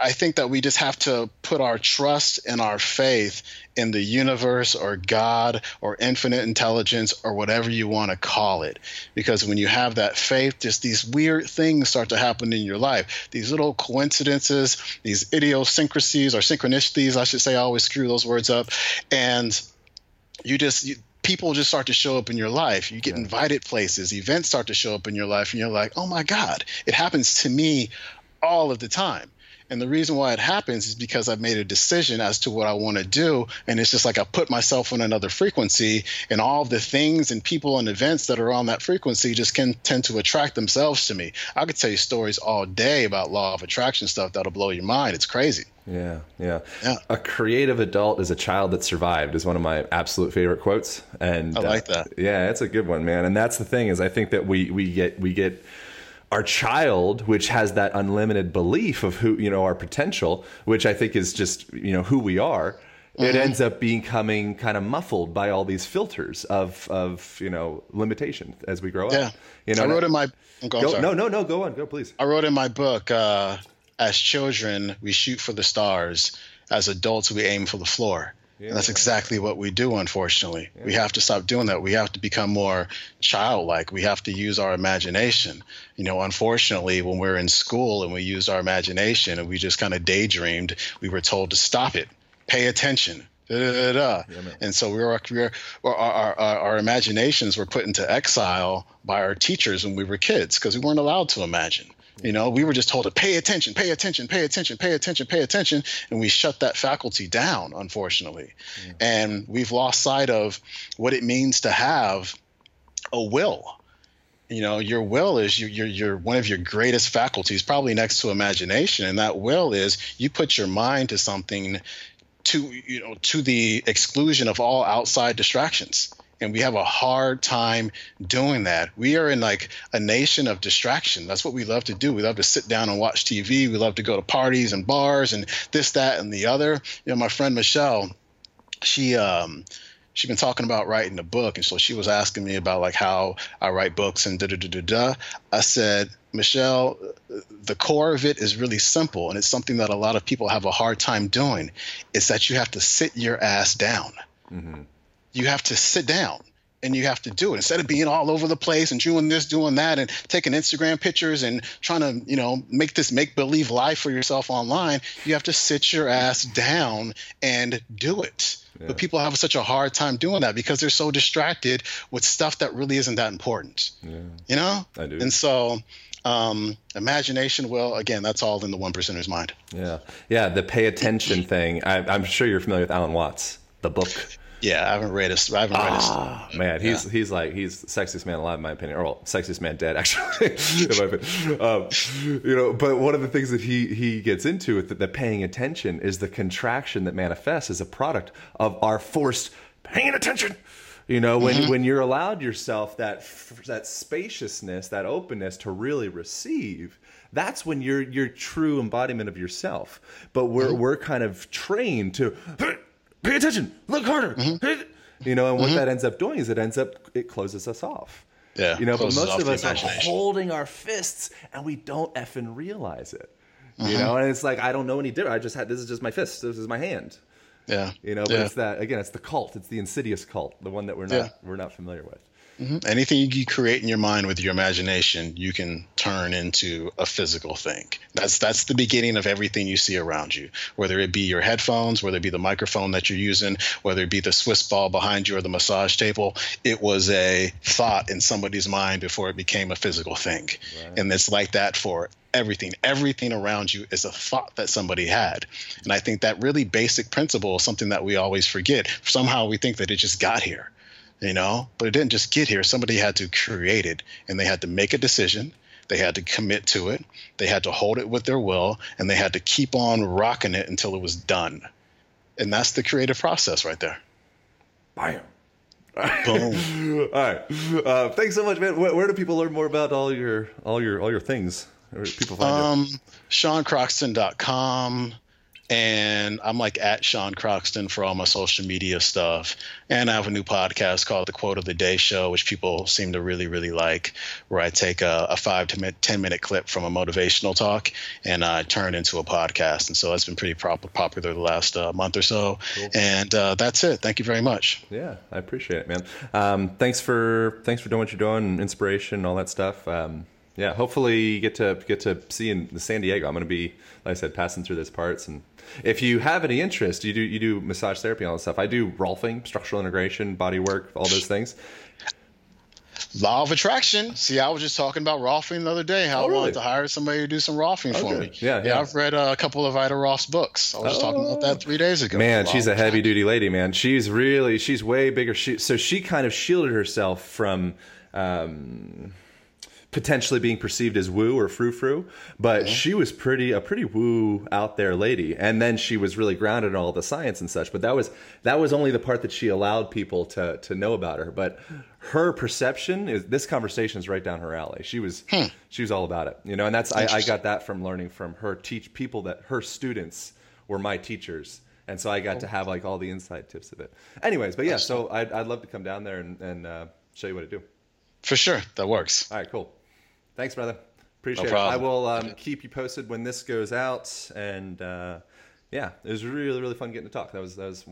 [SPEAKER 5] I think that we just have to put our trust and our faith in the universe or God or infinite intelligence or whatever you want to call it. Because when you have that faith, just these weird things start to happen in your life. These little coincidences, these idiosyncrasies or synchronicities, I should say, I always screw those words up. And you just, you, people just start to show up in your life. You get invited places, events start to show up in your life, and you're like, oh my God, it happens to me all of the time. And the reason why it happens is because I've made a decision as to what I want to do. And it's just like I put myself on another frequency, and all the things and people and events that are on that frequency just can tend to attract themselves to me. I could tell you stories all day about law of attraction stuff that'll blow your mind. It's crazy.
[SPEAKER 4] Yeah, yeah,
[SPEAKER 5] Yeah.
[SPEAKER 4] A creative adult is a child that survived is one of my absolute favorite quotes, and
[SPEAKER 5] I like
[SPEAKER 4] uh,
[SPEAKER 5] that.
[SPEAKER 4] yeah, it's a good one, man. And that's the thing is, I think that we we get we get our child, which has that unlimited belief of who you know our potential, which I think is just you know who we are.
[SPEAKER 5] Mm-hmm.
[SPEAKER 4] It ends up becoming kind of muffled by all these filters of of you know limitation as we grow
[SPEAKER 5] Yeah.
[SPEAKER 4] up. You know,
[SPEAKER 5] I wrote in my. I'm
[SPEAKER 4] go, no, no, no. Go on, go please.
[SPEAKER 5] I wrote in my book, uh, as children, we shoot for the stars. As adults, we aim for the floor. And that's exactly what we do, unfortunately. We have to stop doing that. We have to become more childlike. We have to use our imagination. You know, unfortunately, when we're in school and we use our imagination and we just kind of daydreamed, we were told to stop it, pay attention. Da, da, da, da. and so we were, we were our, our, our, our imaginations were put into exile by our teachers when we were kids because we weren't allowed to imagine. You know, we were just told to pay attention, pay attention, pay attention, pay attention, pay attention, and we shut that faculty down, unfortunately. And we've lost sight of what it means to have a will. You know, your will is your, your, your one of your greatest faculties, probably next to imagination, and that will is you put your mind to something to you know to the exclusion of all outside distractions and we have a hard time doing that. We are in like a nation of distraction. That's what we love to do. We love to sit down and watch tv we love to go to parties and bars and this that and the other. You know my friend michelle she um she's been talking about writing a book and so she was asking me about like how i write books and da da da da da. I said michelle the core of it is really simple and it's something that a lot of people have a hard time doing is that you have to sit your ass down you have to sit down and you have to do it instead of being all over the place and doing this doing that and taking instagram pictures and trying to you know make this make believe life for yourself online you have to sit your ass down and do it but people have such a hard time doing that because they're so distracted with stuff that really isn't that important yeah. you know
[SPEAKER 4] I do.
[SPEAKER 5] and so um, imagination well again that's all in the one percenter's mind
[SPEAKER 4] Yeah, yeah. The pay attention thing. I, I'm sure you're familiar with Alan Watts, the book.
[SPEAKER 5] Yeah, I haven't read his. I haven't read his.
[SPEAKER 4] Ah, man, he's he's like he's the sexiest man alive in my opinion, or well, sexiest man dead actually. in my opinion. Um, you know, but one of the things that he he gets into with the, the paying attention is the contraction that manifests as a product of our forced paying attention. You know, when
[SPEAKER 5] Mm-hmm.
[SPEAKER 4] when you're allowed yourself that that spaciousness, that openness to really receive, that's when you're your true embodiment of yourself. But we're
[SPEAKER 5] Mm-hmm.
[SPEAKER 4] we're kind of trained to pay attention, look harder.
[SPEAKER 5] Mm-hmm.
[SPEAKER 4] You know, and what that ends up doing is it ends up it closes us off.
[SPEAKER 5] Yeah,
[SPEAKER 4] You know, but most of us are holding our fists and we don't effing realize it.
[SPEAKER 5] Mm-hmm.
[SPEAKER 4] You know, and it's like I don't know any different. I just had this is just my fist. This is my hand.
[SPEAKER 5] Yeah,
[SPEAKER 4] You know, but
[SPEAKER 5] yeah.
[SPEAKER 4] it's that again. It's the cult. It's the insidious cult, the one that we're not
[SPEAKER 5] Yeah.
[SPEAKER 4] we're not familiar with. Mm-hmm.
[SPEAKER 5] anything you create in your mind with your imagination, you can turn into a physical thing. That's that's the beginning of everything you see around you. Whether it be your headphones, whether it be the microphone that you're using, whether it be the Swiss ball behind you or the massage table, it was a thought in somebody's mind before it became a physical thing. And it's like that for everything. Everything around you is a thought that somebody had. And I think that really basic principle is something that we always forget. Somehow we think that it just got here you know but it didn't just get here somebody had to create it and they had to make a decision they had to commit to it they had to hold it with their will and they had to keep on rocking it until it was done and that's the creative process right there
[SPEAKER 4] Bam.
[SPEAKER 5] boom
[SPEAKER 4] All right. Uh, thanks so much, man. Where, where do people learn more about all your all your all your things? Where people find you?
[SPEAKER 5] um seancroxton.com and I'm like at Sean Croxton for all my social media stuff. And I have a new podcast called The Quote of the Day Show, which people seem to really, really like, where I take a, a five to 10 minute clip from a motivational talk and I turn it into a podcast. And so that's been pretty prop- popular the last uh, month or so. And uh, that's it. Thank you very much.
[SPEAKER 4] Yeah, I appreciate it, man. Um, thanks for thanks for doing what you're doing, inspiration, and all that stuff. Um, yeah, hopefully you get to get to see in the San Diego. I'm going to be, like I said, passing through those parts. And if you have any interest, you do you do massage therapy and all that stuff. I do rolfing, structural integration, body work, all those things.
[SPEAKER 5] Law of attraction. See, I was just talking about Rolfing the other day. How
[SPEAKER 4] Oh,
[SPEAKER 5] I
[SPEAKER 4] really?
[SPEAKER 5] wanted to hire somebody to do some Rolfing for me.
[SPEAKER 4] Yeah, yeah.
[SPEAKER 5] I've read uh, a couple of Ida Rolf's books. I was just talking about that three days ago.
[SPEAKER 4] Man, she's a heavy duty lady, man. She's really she's way bigger. She so she kind of shielded herself from um, potentially being perceived as woo or frou frou, but she was pretty a pretty woo out there lady. And then she was really grounded in all the science and such. But that was that was only the part that she allowed people to to know about her. But her perception is this conversation is right down her alley. She was she was all about it, you know. And that's I, I got that from learning from her teach people that her students were my teachers. And so I got to have like all the inside tips of it. Anyways, but yeah, so I'd, I'd love to come down there and, and uh, show you what to do.
[SPEAKER 5] For sure. That works.
[SPEAKER 4] All right, cool. Thanks, brother. Appreciate it. I will um, keep you posted when this goes out. And uh, yeah, it was really, really fun getting to talk. That was that was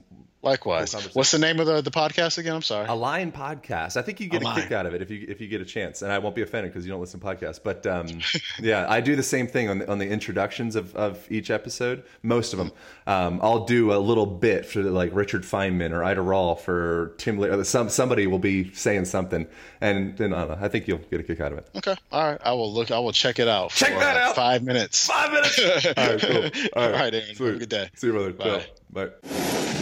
[SPEAKER 5] Likewise.
[SPEAKER 4] Cool.
[SPEAKER 5] What's the name of the, the podcast again? I'm sorry.
[SPEAKER 4] Align podcast. I think you get a,
[SPEAKER 5] A
[SPEAKER 4] kick out of it if you if you get a chance. And I won't be offended because you don't listen to podcasts. But um, yeah, I do the same thing on the, on the introductions of, of each episode. Most of them, um, I'll do a little bit for like Richard Feynman or Ida Rolf for Tim. Le- or some somebody will be saying something, and then I don't know. I think you'll get a kick out of it.
[SPEAKER 5] Okay. All right. I will look. I will check it out.
[SPEAKER 4] Check
[SPEAKER 5] for,
[SPEAKER 4] that
[SPEAKER 5] uh,
[SPEAKER 4] out.
[SPEAKER 5] Five minutes.
[SPEAKER 4] Five minutes. All right, cool.
[SPEAKER 5] All right, Aaron. Have a good day.
[SPEAKER 4] See you, brother.
[SPEAKER 5] Bye.
[SPEAKER 4] Ciao. Bye.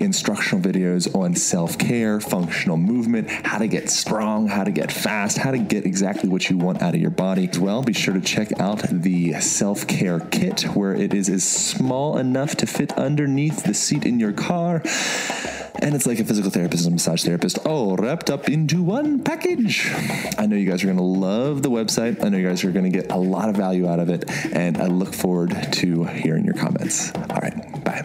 [SPEAKER 7] instructional videos on self care, functional movement, how to get strong, how to get fast, how to get exactly what you want out of your body. As well, be sure to check out the self care kit, where it is as small enough to fit underneath the seat in your car. And it's like a physical therapist and massage therapist all wrapped up into one package. I know you guys are going to love the website. I know you guys are going to get a lot of value out of it. And I look forward to hearing your comments. All right. Bye.